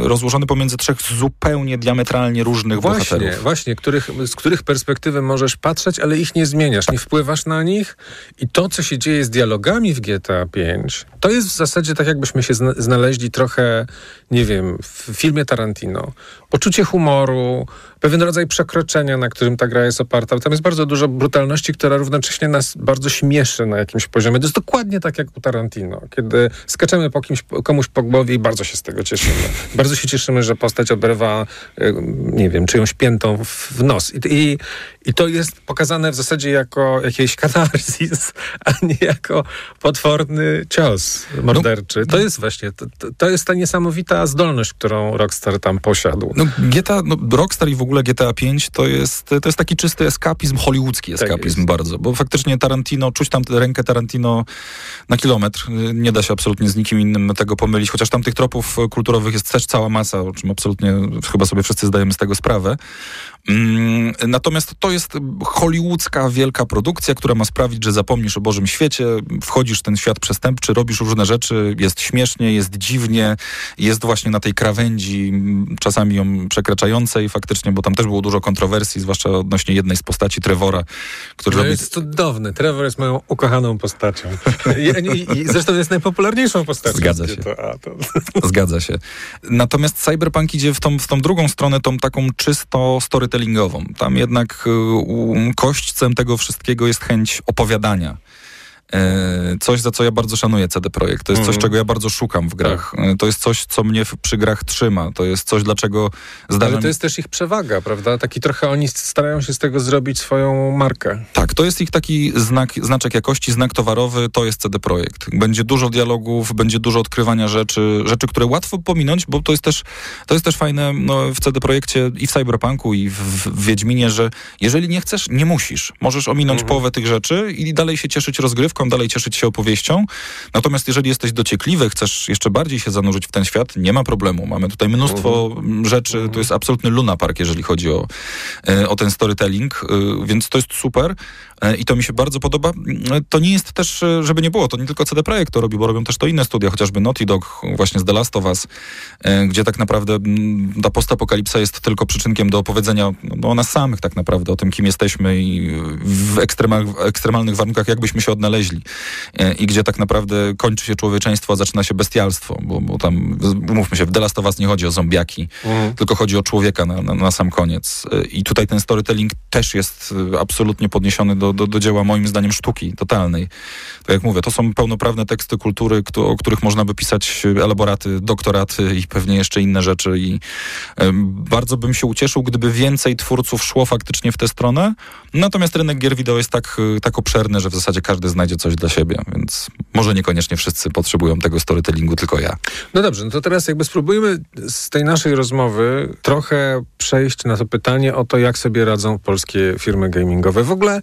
rozłożony pomiędzy trzech zupełnie diametralnie różnych właśnie, bohaterów. Właśnie, których, z których perspektywy możesz patrzeć, ale ich nie zmieniasz, nie wpływasz na nich i to, co się dzieje z dialogami w GTA 5, to jest w zasadzie tak, jakbyśmy się znaleźli trochę, nie wiem, w filmie Tarantino. Poczucie humoru, pewien rodzaj przekroczenia, na którym ta gra jest oparta. Tam jest bardzo dużo brutalności, która równocześnie nas bardzo śmieszy na jakimś poziomie. To jest dokładnie tak jak u Tarantino, kiedy skaczemy po kimś, komuś po głowie i bardzo się z tego cieszymy. bardzo się cieszymy, że postać oberwa, y, nie wiem, czyjąś piętą w nos. I, i, i to jest pokazane w zasadzie jako jakiś katarzis, a nie jako potworny cios morderczy. No, to jest właśnie, to, to jest ta niesamowita zdolność, którą Rockstar tam posiadł. No, GTA, no, Rockstar i w ogóle GTA 5 to jest, to jest taki czysty eskapizm, hollywoodzki tak eskapizm tak bardzo, bo faktycznie Tarantino, czuć tam rękę Tarantino na kilometr. Nie da się absolutnie z nikim innym tego pomylić, chociaż tam tych tropów kulturowych jest też cała masa, o czym absolutnie chyba sobie wszyscy zdajemy z tego sprawę. Mm, natomiast to jest hollywoodzka wielka produkcja, która ma sprawić, że zapomnisz o Bożym świecie, wchodzisz w ten świat przestępczy, robisz różne rzeczy, jest śmiesznie, jest dziwnie, jest właśnie na tej krawędzi, czasami ją przekraczającej faktycznie, bo tam też było dużo kontrowersji, zwłaszcza odnośnie jednej z postaci Trevora, który no robi... jest cudowny. Trevor jest moją ukochaną postacią. I, i, i zresztą jest najpopularniejszą postacią. Zgadza się. To, a, to... Zgadza się. Natomiast Cyberpunk idzie w tą, w tą drugą stronę, tą taką czysto storytelling storytellingową. Tam jednak y, kośćcem tego wszystkiego jest chęć opowiadania. E, coś, za co ja bardzo szanuję CD Projekt. To jest coś, czego ja bardzo szukam w grach. Tak. E, to jest coś, co mnie przy grach trzyma. To jest coś, dlaczego zdarza Ale to jest też ich przewaga, prawda? Taki trochę oni starają się z tego zrobić swoją markę. Tak, to jest ich taki znak, znaczek jakości, znak towarowy, to jest CD Projekt. Będzie dużo dialogów, będzie dużo odkrywania rzeczy, rzeczy, które łatwo pominąć, bo to jest też, to jest też fajne no, w CD Projekcie i w Cyberpunku i w, w Wiedźminie, że jeżeli nie chcesz, nie musisz. Możesz ominąć mm. połowę tych rzeczy i dalej się cieszyć rozgrywką, dalej cieszyć się opowieścią. Natomiast jeżeli jesteś dociekliwy, chcesz jeszcze bardziej się zanurzyć w ten świat, nie ma problemu. Mamy tutaj mnóstwo mhm. rzeczy. To jest absolutny Luna Park, jeżeli chodzi o, e, o ten storytelling, e, więc to jest super. E, i to mi się bardzo podoba. E, to nie jest też, e, żeby nie było, to nie tylko CD Projekt to robi, bo robią też to inne studia, chociażby Naughty Dog właśnie z The Last of Us, gdzie tak naprawdę ta postapokalipsa jest tylko przyczynkiem do opowiedzenia no, o nas samych tak naprawdę, o tym, kim jesteśmy i w ekstremal, ekstremalnych warunkach jakbyśmy się odnaleźli i gdzie tak naprawdę kończy się człowieczeństwo, a zaczyna się bestialstwo, bo, bo tam, umówmy się, w The Last of Us nie chodzi o zombiaki, mhm. tylko chodzi o człowieka na, na, na sam koniec. I tutaj ten storytelling też jest absolutnie podniesiony do do, do, do dzieła moim zdaniem sztuki totalnej. Tak jak mówię, to są pełnoprawne teksty kultury, kto, o których można by pisać elaboraty, doktoraty i pewnie jeszcze inne rzeczy i y, bardzo bym się ucieszył, gdyby więcej twórców szło faktycznie w tę stronę. Natomiast rynek gier wideo jest tak, tak obszerny, że w zasadzie każdy znajdzie coś dla siebie, więc może niekoniecznie wszyscy potrzebują tego storytellingu, tylko ja. No dobrze, no to teraz jakby spróbujmy z tej naszej rozmowy trochę przejść na to pytanie o to, jak sobie radzą polskie firmy gamingowe. W ogóle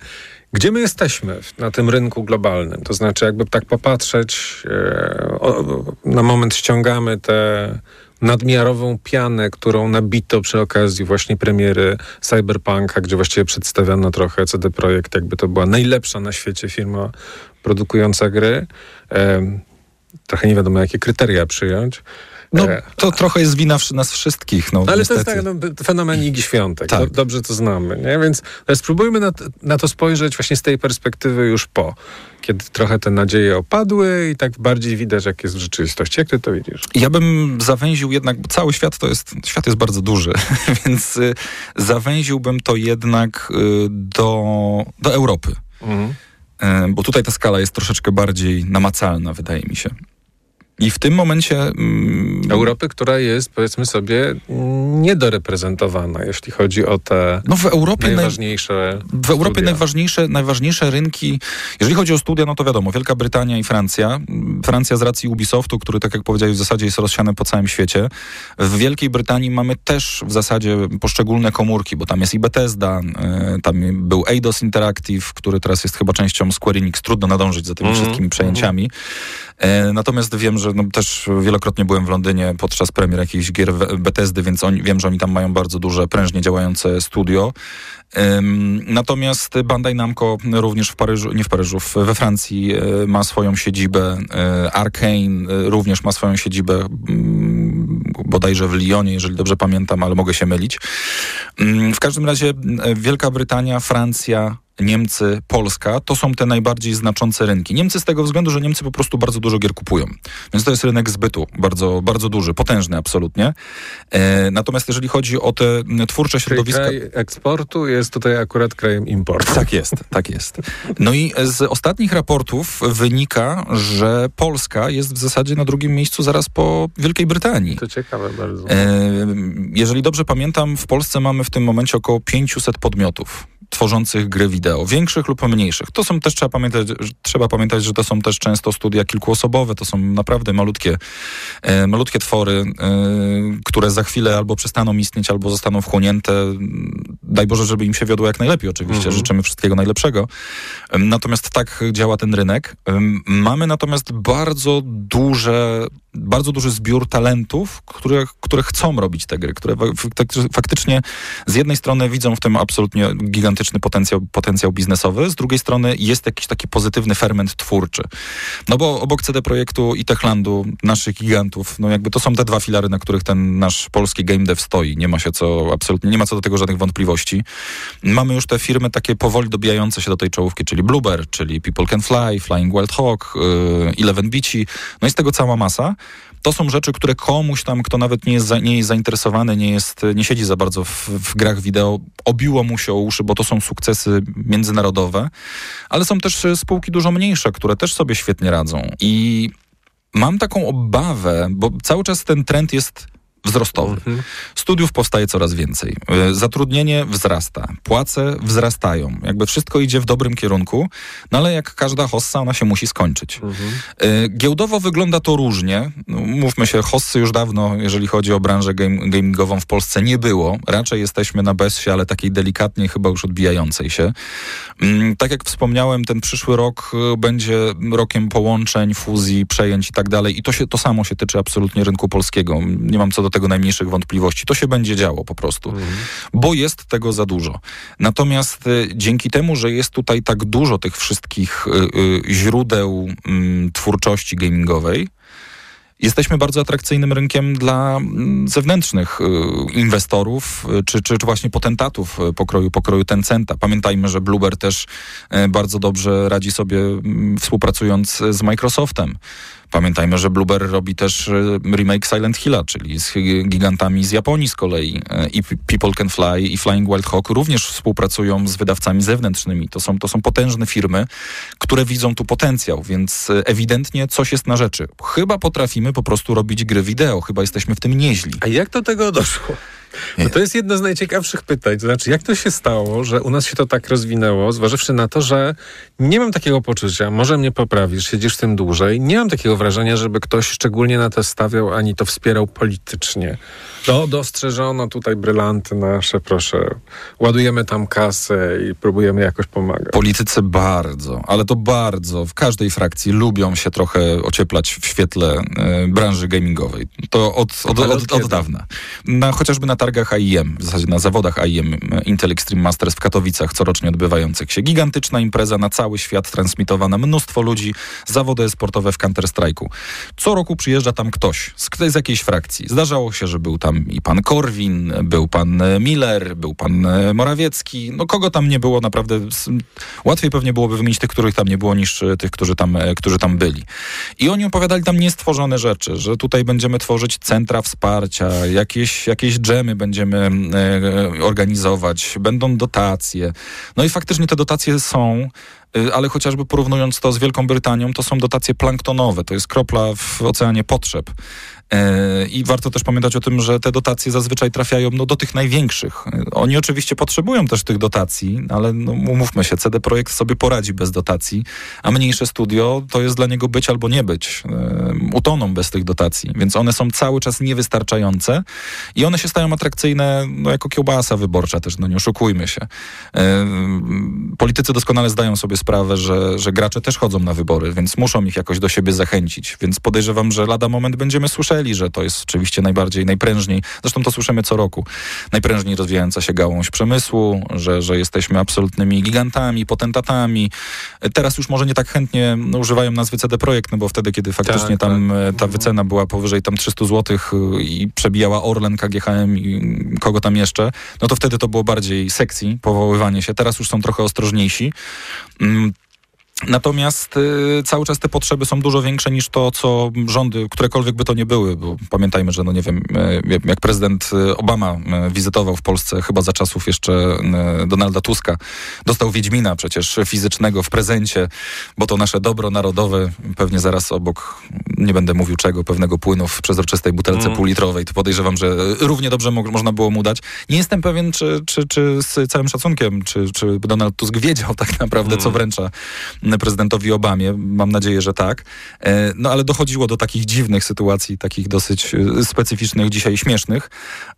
gdzie my jesteśmy na tym rynku globalnym? To znaczy, jakby tak popatrzeć, e, na moment ściągamy tę nadmiarową pianę, którą nabito przy okazji właśnie premiery Cyberpunka, gdzie właściwie przedstawiono trochę CD Projekt, jakby to była najlepsza na świecie firma produkująca gry. E, trochę nie wiadomo, jakie kryteria przyjąć. No, e, to trochę jest wina nas wszystkich. No, ale niestety. to jest tak, no, fenomen Igi Świątek. Tak. dobrze to znamy. Nie? Więc spróbujmy na, na to spojrzeć właśnie z tej perspektywy już po kiedy trochę te nadzieje opadły i tak bardziej widać, jak jest w rzeczywistości. Jak ty to widzisz? Ja bym zawęził jednak, bo cały świat to jest, świat jest bardzo duży, [LAUGHS] więc y, zawęziłbym to jednak y, do, do Europy. Mhm. Y, bo tutaj ta skala jest troszeczkę bardziej namacalna, wydaje mi się. I w tym momencie. Mm, Europy, która jest, powiedzmy sobie, niedoreprezentowana, jeśli chodzi o te no w Europie najważniejsze. w Europie najważniejsze, najważniejsze rynki, jeżeli chodzi o studia, no to wiadomo, Wielka Brytania i Francja. Francja z racji Ubisoftu, który, tak jak powiedziałeś, w zasadzie jest rozsiany po całym świecie. W Wielkiej Brytanii mamy też w zasadzie poszczególne komórki, bo tam jest i Bethesda, y, tam był Eidos Interactive, który teraz jest chyba częścią Square Enix. Trudno nadążyć za tymi mm -hmm. wszystkimi przejęciami. E, natomiast wiem, że no, też wielokrotnie byłem w Londynie podczas premier jakichś gier Bethesdy, więc on, wiem, że oni tam mają bardzo duże, prężnie działające studio. Natomiast Bandai Namco również w Paryżu, nie w Paryżu, we Francji e, ma swoją siedzibę. E, Arkane również ma swoją siedzibę bodajże w Lyonie, jeżeli dobrze pamiętam, ale mogę się mylić. W każdym razie Wielka Brytania, Francja, Niemcy, Polska to są te najbardziej znaczące rynki. Niemcy z tego względu, że Niemcy po prostu bardzo dużo gier kupują. Więc to jest rynek zbytu, bardzo, bardzo duży, potężny absolutnie. E, natomiast jeżeli chodzi o te twórcze środowiska... Kraj eksportu jest tutaj akurat krajem importu. Tak jest, tak jest. No i z ostatnich raportów wynika, że Polska jest w zasadzie na drugim miejscu zaraz po Wielkiej Brytanii. To ciekawe bardzo. E, jeżeli dobrze pamiętam, w Polsce mamy w tym momencie około 500 podmiotów tworzących gry wideo, większych lub mniejszych. To są też, trzeba pamiętać, trzeba pamiętać, że to są też często studia kilkuosobowe, to są naprawdę malutkie, e, malutkie twory, e, które za chwilę albo przestaną istnieć, albo zostaną wchłonięte. Daj Boże, żeby im się wiodło jak najlepiej oczywiście, mhm. życzymy wszystkiego najlepszego. Natomiast tak działa ten rynek. Mamy natomiast bardzo duże bardzo duży zbiór talentów, które, które chcą robić te gry, które faktycznie z jednej strony widzą w tym absolutnie potencjał, potencjał biznesowy, z drugiej strony jest jakiś taki pozytywny ferment twórczy. No bo obok CD Projektu i Techlandu, naszych gigantów, no jakby to są te dwa filary, na których ten nasz polski game dev stoi. Nie ma się co, absolutnie, nie ma co do tego żadnych wątpliwości. Mamy już te firmy takie powoli dobijające się do tej czołówki, czyli Bluebird, czyli People Can Fly, Flying Wild Hawk, yy, Eleven Beachy, no i z tego cała masa. To są rzeczy, które komuś tam, kto nawet nie jest, za, nie jest zainteresowany, nie, jest, nie siedzi za bardzo w, w grach wideo, obiło mu się o uszy, bo to są sukcesy międzynarodowe, ale są też spółki dużo mniejsze, które też sobie świetnie radzą. I mam taką obawę, bo cały czas ten trend jest wzrostowy. Mhm. Studiów powstaje coraz więcej. E, zatrudnienie wzrasta. Płace wzrastają. Jakby wszystko idzie w dobrym kierunku, no ale jak każda hossa, ona się musi skończyć. Mhm. E, giełdowo wygląda to różnie. No, mówmy się, hossy już dawno, jeżeli chodzi o branżę game, gamingową w Polsce, nie było. Raczej jesteśmy na bezsie, ale takiej delikatnie chyba już odbijającej się. Mm, tak jak wspomniałem, ten przyszły rok e, będzie rokiem połączeń, fuzji, przejęć i tak dalej. I to, się, to samo się tyczy absolutnie rynku polskiego. Nie mam co do tego najmniejszych wątpliwości. To się będzie działo po prostu, mhm. bo jest tego za dużo. Natomiast y, dzięki temu, że jest tutaj tak dużo tych wszystkich y, y, źródeł mm, twórczości gamingowej, jesteśmy bardzo atrakcyjnym rynkiem dla mm, zewnętrznych inwestorów, czy, czy, czy właśnie potentatów pokroju, pokroju Tencenta. Pamiętajmy, że Bluebird też bardzo dobrze radzi sobie mm, współpracując z Microsoftem. Pamiętajmy, że Blueberry robi też e, remake Silent Hilla, czyli z gigantami z Japonii z kolei. E, I People Can Fly i Flying Wild Hawk również współpracują z wydawcami zewnętrznymi. To są, to są potężne firmy, które widzą tu potencjał, więc e, ewidentnie coś jest na rzeczy. Chyba potrafimy po prostu robić gry wideo, chyba jesteśmy w tym nieźli. A jak do tego doszło? No to jest jedno z najciekawszych pytań. To znaczy, jak to się stało, że u nas się to tak rozwinęło, zważywszy na to, że nie mam takiego poczucia, może mnie poprawisz, siedzisz w tym dłużej, nie mam takiego wrażenia, żeby ktoś szczególnie na to stawiał, ani to wspierał politycznie. No, dostrzeżono tutaj brylanty nasze, proszę. Ładujemy tam kasę i próbujemy jakoś pomagać. Politycy bardzo, ale to bardzo, w każdej frakcji lubią się trochę ocieplać w świetle y, branży gamingowej. To od, od, od, od dawna. Na, chociażby na targach AIM, w zasadzie na zawodach AIM Intel Extreme Masters w Katowicach corocznie odbywających się. Gigantyczna impreza na cały świat transmitowana, mnóstwo ludzi, zawody sportowe w Counter-Strike'u. Co roku przyjeżdża tam ktoś z, z jakiejś frakcji. Zdarzało się, że był tam i pan Korwin, był pan Miller, był pan Morawiecki. No kogo tam nie było, naprawdę łatwiej pewnie byłoby wymienić tych, których tam nie było, niż tych, którzy tam, którzy tam byli. I oni opowiadali tam niestworzone rzeczy, że tutaj będziemy tworzyć centra wsparcia, jakieś, jakieś dżemy będziemy e, organizować, będą dotacje. No i faktycznie te dotacje są, e, ale chociażby porównując to z Wielką Brytanią, to są dotacje planktonowe, to jest kropla w oceanie potrzeb. E, I warto też pamiętać o tym, że te dotacje zazwyczaj trafiają no, do tych największych. Oni oczywiście potrzebują też tych dotacji, ale no, umówmy się, CD Projekt sobie poradzi bez dotacji, a mniejsze studio to jest dla niego być albo nie być. E, utoną bez tych dotacji, więc one są cały czas niewystarczające i one się stają atrakcyjne no, jako kiełbasa wyborcza też, no nie oszukujmy się. E, politycy doskonale zdają sobie sprawę, że, że gracze też chodzą na wybory, więc muszą ich jakoś do siebie zachęcić, więc podejrzewam, że lada moment będziemy słyszeli myśleli, że to jest oczywiście najbardziej, najprężniej, zresztą to słyszymy co roku, najprężniej rozwijająca się gałąź przemysłu, że, że jesteśmy absolutnymi gigantami, potentatami. Teraz już może nie tak chętnie no, używają nazwy CD Projekt, no bo wtedy, kiedy faktycznie tak, tam tak. ta wycena była powyżej tam 300 zł i przebijała Orlen, KGHM i kogo tam jeszcze, no to wtedy to było bardziej sexy, powoływanie się. Teraz już są trochę ostrożniejsi. Natomiast y, cały czas te potrzeby są dużo większe niż to, co rządy, którekolwiek by to nie były, bo pamiętajmy, że no nie wiem, y, jak prezydent y, Obama y, wizytował w Polsce, chyba za czasów jeszcze y, Donalda Tuska, dostał Wiedźmina przecież fizycznego w prezencie, bo to nasze dobro narodowe, pewnie zaraz obok, nie będę mówił czego, pewnego płynu w przezroczystej butelce mm. półlitrowej, to podejrzewam, że równie dobrze mo można było mu dać. Nie jestem pewien, czy, czy, czy z całym szacunkiem, czy, czy Donald Tusk wiedział tak naprawdę, mm. co wręcza prezydentowi Obamie. Mam nadzieję, że tak. E, no ale dochodziło do takich dziwnych sytuacji, takich dosyć e, specyficznych, dzisiaj śmiesznych.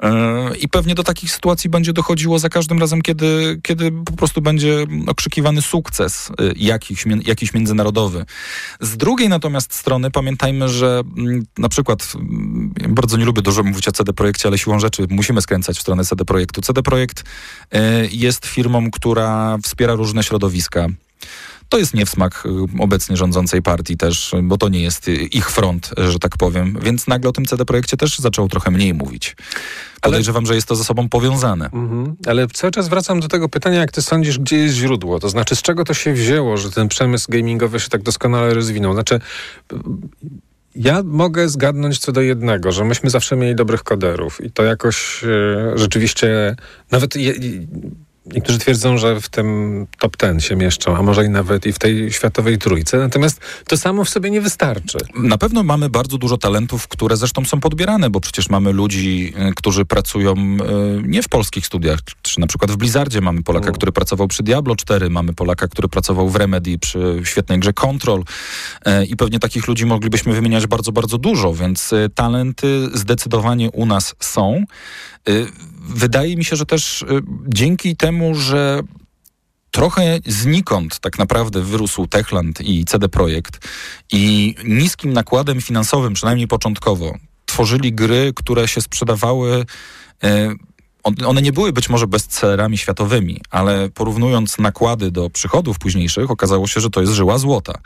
E, I pewnie do takich sytuacji będzie dochodziło za każdym razem, kiedy, kiedy po prostu będzie okrzykiwany sukces jakiś, jakiś międzynarodowy. Z drugiej natomiast strony pamiętajmy, że mm, na przykład mm, bardzo nie lubię dużo mówić o CD Projekcie, ale siłą rzeczy musimy skręcać w stronę CD Projektu. CD Projekt jest firmą, która wspiera różne środowiska. To jest nie w smak y, obecnie rządzącej partii też, bo to nie jest ich front, że tak powiem. Więc nagle o tym CD Projekcie też zaczął trochę mniej mówić. Podejrzewam, ale... że jest to ze sobą powiązane. Mhm. Ale cały czas wracam do tego pytania, jak ty sądzisz, gdzie jest źródło? To znaczy, z czego to się wzięło, że ten przemysł gamingowy się tak doskonale rozwinął? Znaczy, ja mogę zgadnąć co do jednego, że myśmy zawsze mieli dobrych koderów i to jakoś e, rzeczywiście nawet je, Niektórzy twierdzą, że w tym top ten się mieszczą, a może i nawet i w tej światowej trójce. Natomiast to samo w sobie nie wystarczy. Na pewno mamy bardzo dużo talentów, które zresztą są podbierane, bo przecież mamy ludzi, y, którzy pracują y, nie w polskich studiach, czy na przykład w Blizzardzie mamy Polaka, który pracował przy Diablo 4, mamy Polaka, który pracował w Remedy przy świetnej grze Control y, i pewnie takich ludzi moglibyśmy wymieniać bardzo, bardzo dużo, więc talenty zdecydowanie u nas są. Wydaje mi się, że też dzięki temu że trochę znikąd tak naprawdę wyrósł Techland i CD Projekt i niskim nakładem finansowym, przynajmniej początkowo, tworzyli gry, które się sprzedawały. E, one nie były być może bestsellerami światowymi, ale porównując nakłady do przychodów późniejszych, okazało się, że to jest żyła złota.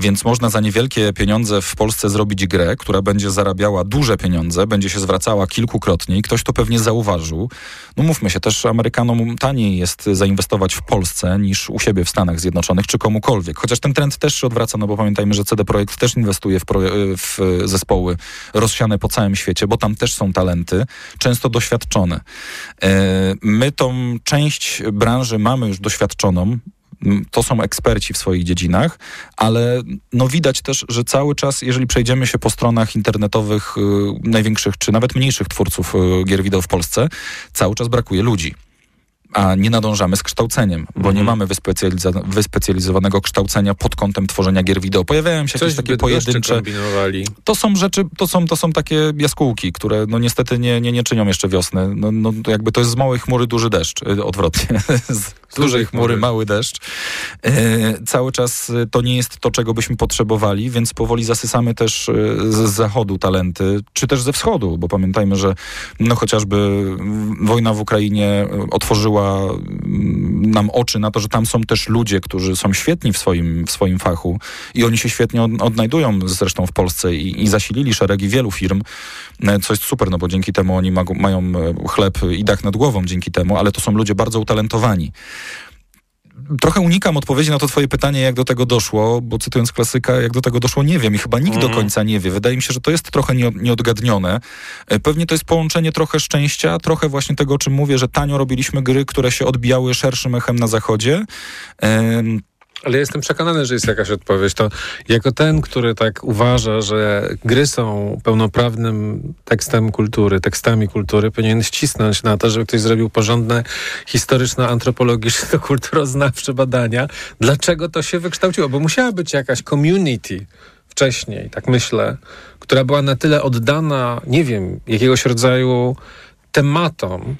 Więc można za niewielkie pieniądze w Polsce zrobić grę, która będzie zarabiała duże pieniądze, będzie się zwracała kilkukrotnie i ktoś to pewnie zauważył. No mówmy się, też Amerykanom taniej jest zainwestować w Polsce niż u siebie w Stanach Zjednoczonych czy komukolwiek. Chociaż ten trend też się odwraca, no bo pamiętajmy, że CD Projekt też inwestuje w, w zespoły rozsiane po całym świecie, bo tam też są talenty, często doświadczone. E, my tą część branży mamy już doświadczoną, to są eksperci w swoich dziedzinach, ale no widać też, że cały czas, jeżeli przejdziemy się po stronach internetowych y, największych czy nawet mniejszych twórców y, gier wideo w Polsce, cały czas brakuje ludzi a nie nadążamy z kształceniem, bo mm -hmm. nie mamy wyspecjaliza wyspecjalizowanego kształcenia pod kątem tworzenia gier wideo. Pojawiają się Coś jakieś takie pojedyncze... To są rzeczy, to są, to są takie jaskółki, które no niestety nie, nie, nie czynią jeszcze wiosny. No, no jakby to jest z małej chmury duży deszcz, y, odwrotnie. [LAUGHS] z dużej chmury mały deszcz. E, cały czas to nie jest to, czego byśmy potrzebowali, więc powoli zasysamy też z zachodu talenty, czy też ze wschodu, bo pamiętajmy, że no chociażby wojna w Ukrainie otworzyła Mm, nam oczy na to, że tam są też ludzie, którzy są świetni w swoim, w swoim fachu i oni się świetnie odnajdują zresztą w Polsce i, i zasilili szeregi wielu firm, e, co jest super, no bo dzięki temu oni ma, mają e, chleb i dach nad głową dzięki temu, ale to są ludzie bardzo utalentowani trochę unikam odpowiedzi na to twoje pytanie, jak do tego doszło, bo cytując klasyka, jak do tego doszło, nie wiem i chyba nikt mm. do mhm. końca nie wie. Wydaje mi się, że to jest trochę nieodgadnione. E, pewnie to jest połączenie trochę szczęścia, trochę właśnie tego, o czym mówię, że tanio robiliśmy gry, które się odbijały szerszym echem na zachodzie. Ale jestem przekonany, że jest jakaś odpowiedź. To jako ten, który tak uważa, że gry są pełnoprawnym tekstem kultury, tekstami kultury, powinien ścisnąć na to, żeby ktoś zrobił porządne historyczno-antropologiczno-kulturoznawcze [LAUGHS] badania. Dlaczego to się wykształciło? Bo musiała być jakaś community wcześniej, tak myślę, która była na tyle oddana, nie wiem, jakiegoś rodzaju tematom,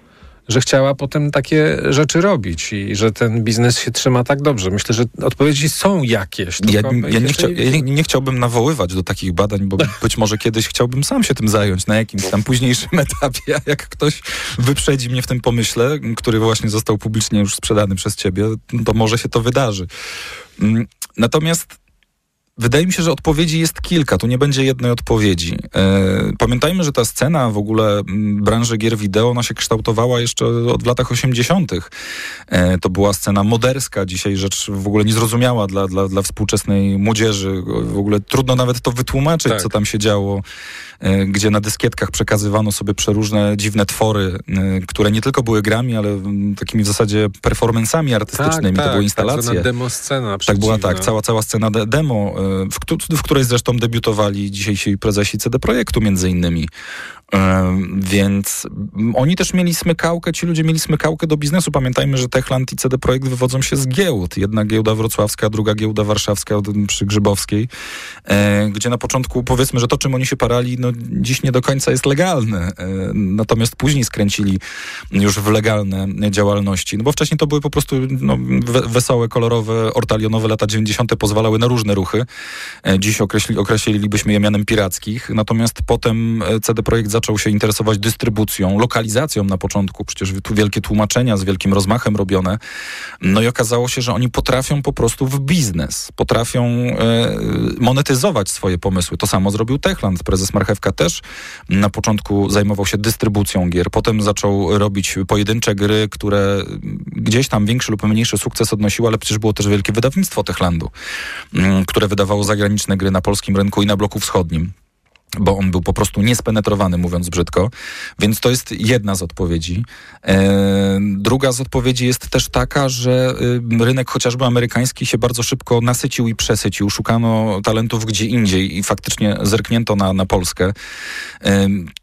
że chciała potem takie rzeczy robić i że ten biznes się trzyma tak dobrze. Myślę, że odpowiedzi są jakieś. Ja, ja, nie, chcia, ja nie, nie, chciałbym nawoływać do takich badań, bo być może kiedyś chciałbym sam się tym zająć na jakimś tam późniejszym [LAUGHS] etapie, a jak ktoś wyprzedzi mnie w tym pomyśle, który właśnie został publicznie już sprzedany przez ciebie, to może się to wydarzy. Mm, natomiast Wydaje mi się, że odpowiedzi jest kilka, tu nie będzie jednej odpowiedzi. E, pamiętajmy, że ta scena w ogóle branży gier wideo, ona się kształtowała jeszcze od latach 80. E, to była scena moderska, dzisiaj rzecz w ogóle niezrozumiała dla, dla, dla współczesnej młodzieży. W ogóle trudno nawet to wytłumaczyć, tak. co tam się działo, e, gdzie na dyskietkach przekazywano sobie przeróżne dziwne twory, które nie tylko były grami, ale takimi w zasadzie performancami artystycznymi. Tak, to tak, były instalacje. Tak, Tak była, tak, cała, cała scena de demo w, której zresztą debiutowali dzisiejsi prezesi CD Projektu między innymi. Więc oni też mieli smykałkę, ci ludzie mieli smykałkę do biznesu. Pamiętajmy, że Techland i CD Projekt wywodzą się z giełd. Jedna giełda wrocławska, druga giełda warszawska przy Grzybowskiej, e, gdzie na początku powiedzmy, że to czym oni się parali, no dziś nie do końca jest legalne. E, natomiast później skręcili już w legalne działalności. No bo wcześniej to były po prostu no, wesołe, kolorowe, ortalionowe lata 90. pozwalały na różne ruchy. E, dziś określi, określilibyśmy je mianem pirackich. Natomiast potem CD Projekt zaczął się interesować dystrybucją, lokalizacją na początku, przecież tu wielkie tłumaczenia z wielkim rozmachem robione. No i okazało się, że oni potrafią po prostu w biznes, potrafią e, monetyzować swoje pomysły. To samo zrobił Techland. Prezes Marchewka też na początku zajmował się dystrybucją gier, potem zaczął robić pojedyncze gry, które gdzieś tam większy lub mniejszy sukces odnosiły, ale przecież było też wielkie wydawnictwo Techlandu, które wydawało zagraniczne gry na polskim rynku i na bloku wschodnim bo on był po prostu niespenetrowany, mówiąc brzydko. Więc to jest jedna z odpowiedzi. E, druga z odpowiedzi jest też taka, że y, rynek chociażby amerykański się bardzo szybko nasycił i przesycił. Szukano talentów gdzie indziej i faktycznie zerknięto na, na Polskę.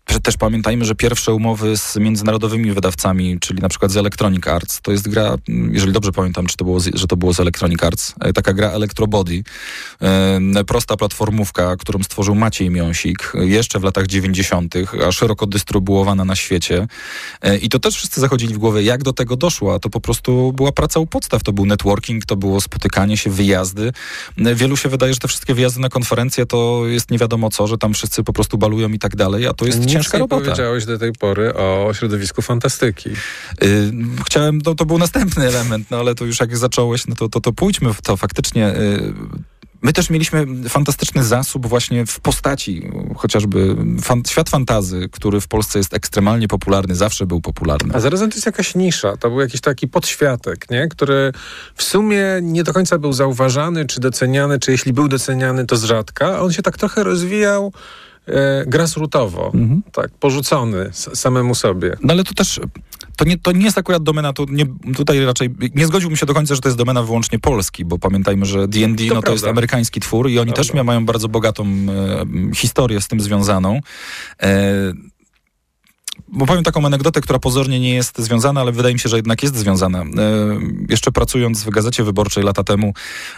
E, też pamiętajmy, że pierwsze umowy z międzynarodowymi wydawcami, czyli na przykład z Electronic Arts, to jest gra, jeżeli dobrze pamiętam, czy to było, że to było z Electronic Arts, e, taka gra Electrobody, e, prosta platformówka, którą stworzył Maciej Miąsik jeszcze w latach 90., a szeroko dystrybuowana na świecie. E, I to też wszyscy zachodzili w głowę, jak do tego doszło, a to po prostu była praca u podstaw, to był networking, to było spotykanie się, wyjazdy. Wielu się wydaje, że te wszystkie wyjazdy na konferencje to jest nie wiadomo co, że tam wszyscy po prostu balują i tak dalej, a to jest nie ciężka robota. powiedziałeś do tej pory o środowisku fantastyki. Yy, chciałem, to, to był następny element, no ale to już jak zacząłeś, no to, to, to pójdźmy w to faktycznie. Yy, My też mieliśmy fantastyczny zasób właśnie w postaci, chociażby fan, świat fantazy, który w Polsce jest ekstremalnie popularny, zawsze był popularny. A zarazem to jest jakaś nisza, to był jakiś taki podświatek, nie? który w sumie nie do końca był zauważany, czy doceniany, czy jeśli był doceniany, to z rzadka. On się tak trochę rozwijał e, grassrootowo, mhm. tak, porzucony samemu sobie. No ale to też to nie, to nie jest akurat domena, to nie, tutaj raczej nie zgodziłbym się do końca, że to jest domena wyłącznie Polski, bo pamiętajmy, że D&D to, no, to jest amerykański twór i oni prawda. też mają bardzo bogatą e, historię z tym związaną. E, bo powiem taką anegdotę, która pozornie nie jest związana, ale wydaje mi się, że jednak jest związana. E, jeszcze pracując w Gazecie Wyborczej lata temu,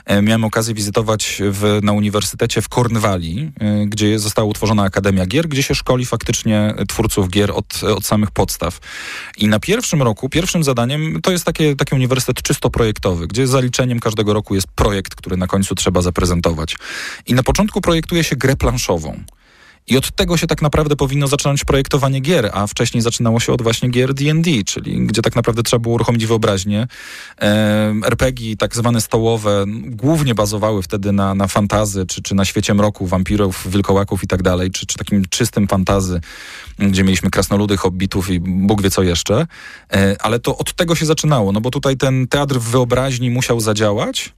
e, miałem okazję wizytować w, na Uniwersytecie w Kornwali, e, gdzie została utworzona Akademia Gier, gdzie się szkoli faktycznie twórców gier od, od samych podstaw. I na pierwszym roku, pierwszym zadaniem, to jest takie, taki uniwersytet czysto projektowy, gdzie zaliczeniem każdego roku jest projekt, który na końcu trzeba zaprezentować. I na początku projektuje się grę planszową. I od tego się tak naprawdę powinno zacząć projektowanie gier, a wcześniej zaczynało się od właśnie gier D&D, czyli gdzie tak naprawdę trzeba było uruchomić wyobraźnię. RPG tak zwane stołowe głównie bazowały wtedy na, na fantazy, czy, czy na świecie mroku, wampirów, wilkołaków i tak dalej, czy, czy takim czystym fantazy, gdzie mieliśmy krasnoludy, hobbitów i Bóg wie co jeszcze. E, ale to od tego się zaczynało, no bo tutaj ten teatr w wyobraźni musiał zadziałać,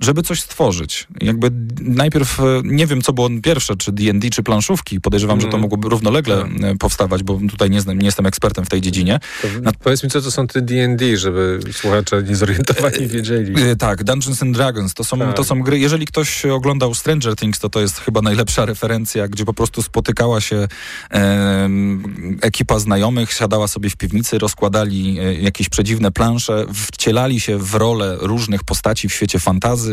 żeby coś stworzyć. Jakby najpierw, e, nie wiem co było pierwsze, czy D&D, czy planszówki. Podejrzewam, mm. że to mhm. mogłoby równolegle tak. E, powstawać, bo tutaj nie, znam, nie jestem ekspertem w tej dziedzinie. Na... Powiedz mi, co to są te D&D, żeby słuchacze niezorientowani wiedzieli. E, tak, Dungeons and Dragons, to są, tak. to są gry, jeżeli ktoś oglądał Stranger Things, to to jest chyba najlepsza referencja, gdzie po prostu spotykała się e, ekipa znajomych, siadała sobie w piwnicy, rozkładali jakieś przedziwne plansze, wcielali się w rolę różnych postaci w świecie fantazy,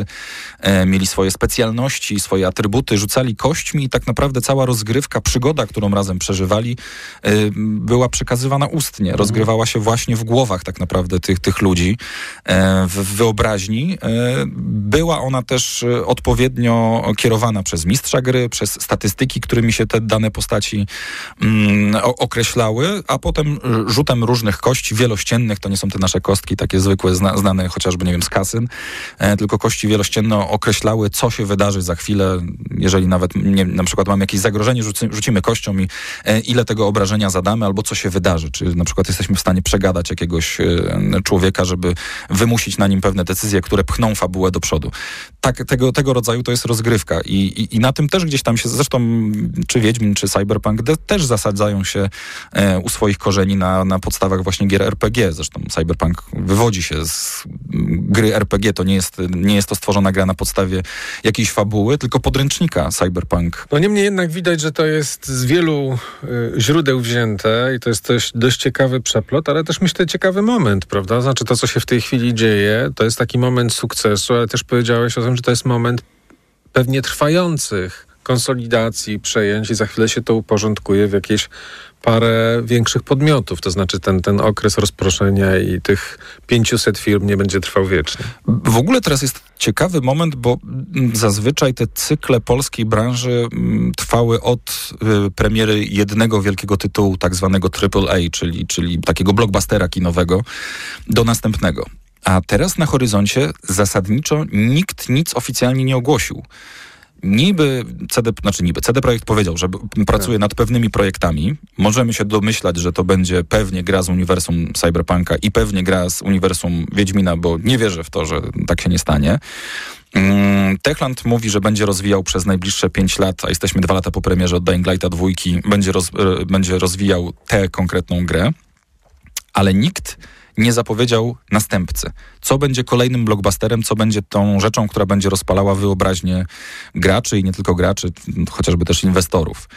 e, mieli swoje specjalności, swoje atrybuty, rzucali kośćmi i tak naprawdę cała rozgrywka, przygoda, którą razem przeżywali, e, była przekazywana ustnie. Mhm. Rozgrywała się właśnie w głowach tak naprawdę tych, tych ludzi, e, w wyobraźni. E, była ona też e, odpowiednio kierowana przez mistrza gry, przez statystyki, którymi się te dane postaci mm, określały, a potem rzutem różnych kości wielościennych, to nie są te nasze kostki takie zwykłe, zna, znane chociażby, nie wiem, z kasyn, e, tylko kości wielościenne określały, co się wydarzy za chwilę, jeżeli nawet nie, na przykład mamy jakieś zagrożenie, rzuci, rzucimy kością i e, ile tego obrażenia zadamy, albo co się wydarzy, czy na przykład jesteśmy w stanie przegadać jakiegoś e, człowieka, żeby wymusić na nim pewne decyzje, które pchną fabułę do przodu. Tak, tego, tego rodzaju to jest rozgrywka i, i, i na tym też gdzieś tam się, zresztą czy Wiedźmin, czy Cyberpunk de, też zasadzają się e, u swoich korzeni na, na podstawach właśnie gier RPG. Zresztą Cyberpunk wywodzi się z gry RPG. To nie jest, nie jest to stworzona gra na podstawie jakiejś fabuły, tylko podręcznika Cyberpunk. No niemniej jednak widać, że to jest z wielu y, źródeł wzięte i to jest też dość ciekawy przeplot, ale też myślę ciekawy moment, prawda? Znaczy to, co się w tej chwili dzieje, to jest taki moment sukcesu, ale też powiedziałeś o tym, że to jest moment pewnie trwających konsolidacji, przejęć i za chwilę się to uporządkuje w jakieś parę większych podmiotów. To znaczy ten, ten okres rozproszenia i tych 500 firm nie będzie trwał wiecznie. W ogóle teraz jest ciekawy moment, bo zazwyczaj te cykle polskiej branży mm, trwały od y, premiery jednego wielkiego tytułu, tak zwanego AAA, czyli, czyli takiego blockbustera kinowego, do następnego. A teraz na horyzoncie zasadniczo nikt nic oficjalnie nie ogłosił niby CD, znaczy niby CD Projekt powiedział, że pracuje tak. nad pewnymi projektami. Możemy się domyślać, że to będzie pewnie gra z uniwersum Cyberpunka i pewnie gra z uniwersum Wiedźmina, bo nie wierzę w to, że tak się nie stanie. Mm, Techland mówi, że będzie rozwijał przez najbliższe 5 lat, a jesteśmy dwa lata po premierze od Dying Lighta dwójki, będzie, roz, e, będzie rozwijał tę konkretną grę, ale nikt nie zapowiedział następcy. Co będzie kolejnym blockbusterem, co będzie tą rzeczą, która będzie rozpalała wyobraźnię graczy i nie tylko graczy, chociażby też inwestorów.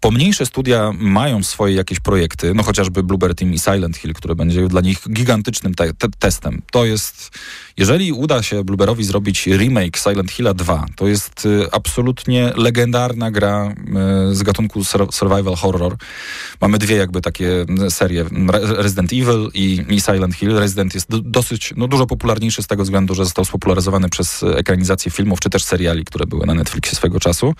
Pomniejsze studia mają swoje jakieś projekty, no chociażby Bluebird Team i Silent Hill, które będzie dla nich gigantycznym te te testem. To jest, jeżeli uda się Blueberowi zrobić remake Silent Hilla 2, to jest y, absolutnie legendarna gra y, z gatunku survival horror. Mamy dwie jakby takie serie, Resident Evil i, i Silent Hill. Resident jest dosyć, no dużo popularniejszy z tego względu, że został spopularyzowany przez ekranizację filmów, czy też seriali, które były na Netflixie swego czasu.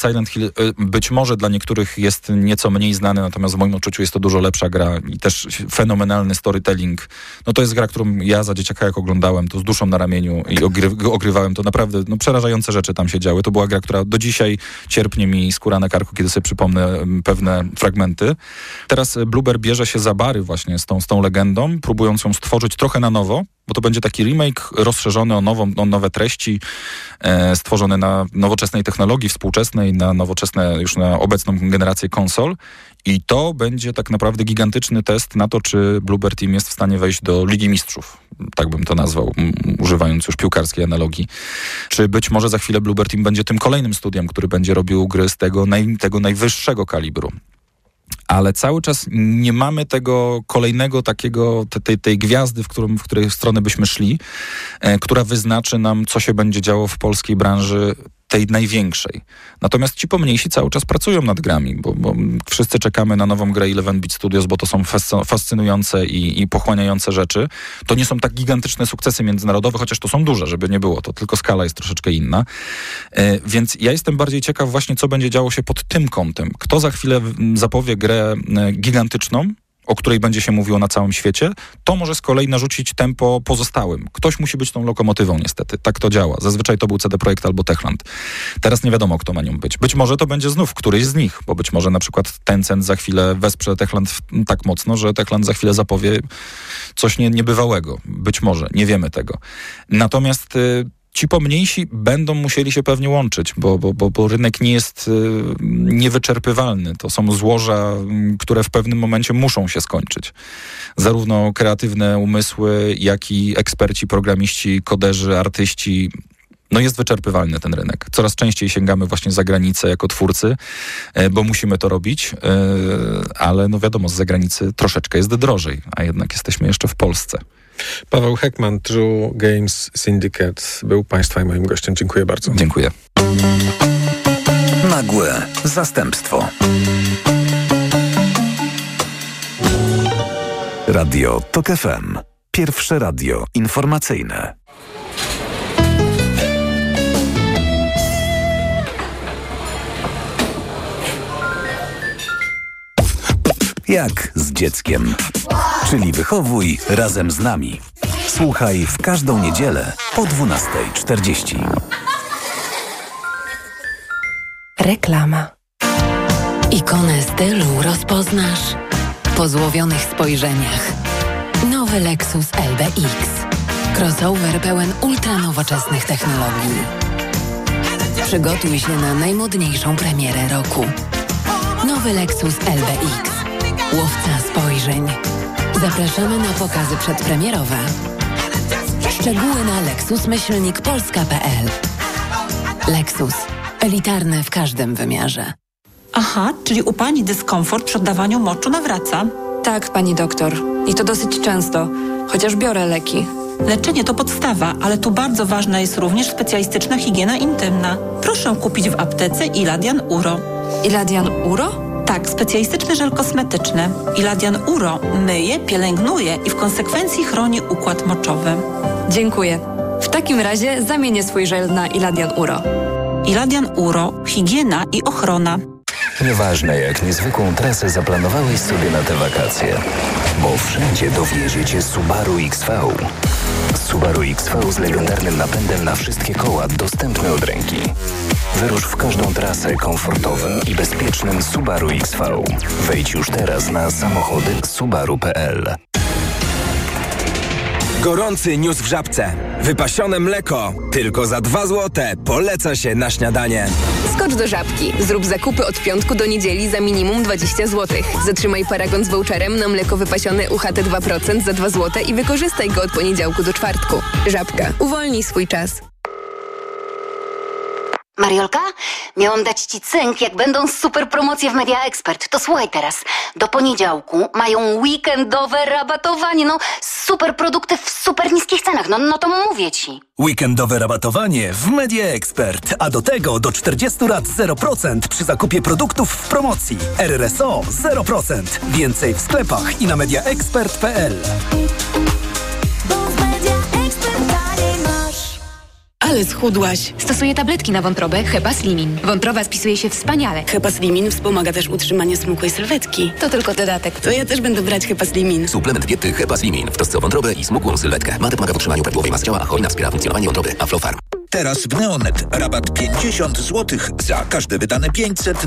Silent Hill być może dla niektórych jest nieco mniej znany, natomiast w moim odczuciu jest to dużo lepsza gra i też fenomenalny storytelling. No to jest gra, którą ja za dzieciaka jak oglądałem, to z duszą na ramieniu i ogry, ogrywałem, to naprawdę no, przerażające rzeczy tam się działy. To była gra, która do dzisiaj cierpnie mi skóra na karku, kiedy sobie przypomnę pewne fragmenty. Teraz Blueber bierze się za bary właśnie z tą, z tą legendą, próbując ją stworzyć trochę na nowo, bo to będzie taki remake rozszerzony o, nową, o nowe treści, e, stworzone na nowoczesnej technologii współczesnej, na nowoczesne, już na obecną generację konsol. I to będzie tak naprawdę gigantyczny test na to, czy Bluebird Team jest w stanie wejść do Ligi Mistrzów. Tak bym to nazwał, używając już piłkarskiej analogii. Czy być może za chwilę Bluebird Team będzie tym kolejnym studiem, który będzie robił gry z tego, naj, tego najwyższego kalibru ale cały czas nie mamy tego kolejnego takiego, tej, tej gwiazdy, w, którym, w której stronę byśmy szli, e, która wyznaczy nam, co się będzie działo w polskiej branży tej największej. Natomiast ci pomniejsi cały czas pracują nad grami, bo, bo wszyscy czekamy na nową grę Eleven Beat Studios, bo to są fascynujące i, i, pochłaniające rzeczy. To nie są tak gigantyczne sukcesy międzynarodowe, chociaż to są duże, żeby nie było to, tylko skala jest troszeczkę inna. E, więc ja jestem bardziej ciekaw właśnie, co będzie działo się pod tym kątem. Kto za chwilę zapowie grę e, gigantyczną, o której będzie się mówiło na całym świecie, to może z kolei narzucić tempo pozostałym. Ktoś musi być tą lokomotywą niestety. Tak to działa. Zazwyczaj to był CD Projekt albo Techland. Teraz nie wiadomo, kto ma nią być. Być może to będzie znów któryś z nich, bo być może na przykład Tencent za chwilę wesprze Techland tak mocno, że Techland za chwilę zapowie coś nie, niebywałego. Być może. Nie wiemy tego. Natomiast y, ci pomniejsi będą musieli się pewnie łączyć, bo, bo, bo, bo rynek nie jest y, niewyczerpywalny. To są złoża, które w pewnym momencie muszą się skończyć. Zarówno kreatywne umysły, jak i eksperci, programiści, koderzy, artyści no jest wyczerpywalny ten rynek. Coraz częściej sięgamy właśnie za granicę jako twórcy, e, bo musimy to robić, e, ale no wiadomo, z zagranicy troszeczkę jest drożej, a jednak jesteśmy jeszcze w Polsce. Paweł Heckman, True Games Syndicate był Państwa i moim gościem. Dziękuję bardzo. Dziękuję. Nagłe zastępstwo. Radio TOK FM. Pierwsze radio informacyjne. Jak z dzieckiem. Czyli wychowuj razem z nami. Słuchaj w każdą niedzielę po 12.40. Reklama. Ikonę stylu rozpoznasz po złowionych spojrzeniach. Nowy Lexus LBX. Crossover pełen ultranowoczesnych technologii. Przygotuj się na najmodniejszą premierę roku. Nowy Lexus LBX. Łowca spojrzeń. Zapraszamy na pokazy przedpremierowe. Szczegóły na lexusmyślnikpolska.pl Lexus. Elitarny w każdym wymiarze. Aha, czyli u pani dyskomfort przy oddawaniu moczu nawraca. Tak, pani doktor. I to dosyć często, chociaż biorę leki. Leczenie to podstawa, ale tu bardzo ważna jest również specjalistyczna higiena intymna. Proszę kupić w aptece Iladian Uro. Iladian Uro? Tak, specjalistyczny żel kosmetyczny. Iladian Uro myje, pielęgnuje i w konsekwencji chroni układ moczowy. Dziękuję. W takim razie zamienię swój żel na Iladian Uro. Iladian Uro, higiena i ochrona. Nieważne jak niezwykłą trasę zaplanowałeś sobie na te wakacje, bo wszędzie dowiezie cię Subaru XV. Subaru XV z legendarnym napędem na wszystkie koła dostępny od ręki. Wyrusz w każdą trasę komfortowym i bezpiecznym Subaru XV. Wejdź już teraz na samochody subaru.pl. Gorący news w żabce. Wypasione mleko. Tylko za 2 złote. Poleca się na śniadanie. Skocz do żabki. Zrób zakupy od piątku do niedzieli za minimum 20 zł. Zatrzymaj paragon z voucherem na mleko wypasione UHT 2% za 2 zł i wykorzystaj go od poniedziałku do czwartku. Żabka. Uwolnij swój czas. Mariolka, miałam dać ci cynk, jak będą super promocje w Media Expert. To słuchaj teraz. Do poniedziałku mają weekendowe rabatowanie. No, super produkty w super niskich cenach. No, no to mówię ci. Weekendowe rabatowanie w Media Expert. A do tego do 40 lat 0% przy zakupie produktów w promocji. RRSO 0%. Więcej w sklepach i na mediaexpert.pl. Ale schudłaś. Stosuję tabletki na wątrobę Hepa Slimin. Wątroba spisuje się wspaniale. Hepa Slimin wspomaga też utrzymanie smukłej sylwetki. To tylko dodatek. To ja też będę brać Hepa Slimin. Suplement diety Hepa Slimin w trosce o wątrobę i smukłą sylwetkę. Mate pomaga w utrzymaniu prawidłowej masy ciała, a hojna wspiera funkcjonowanie wątroby. Aflofarm. Teraz w Neonet rabat 50 zł za każde wydane 500 na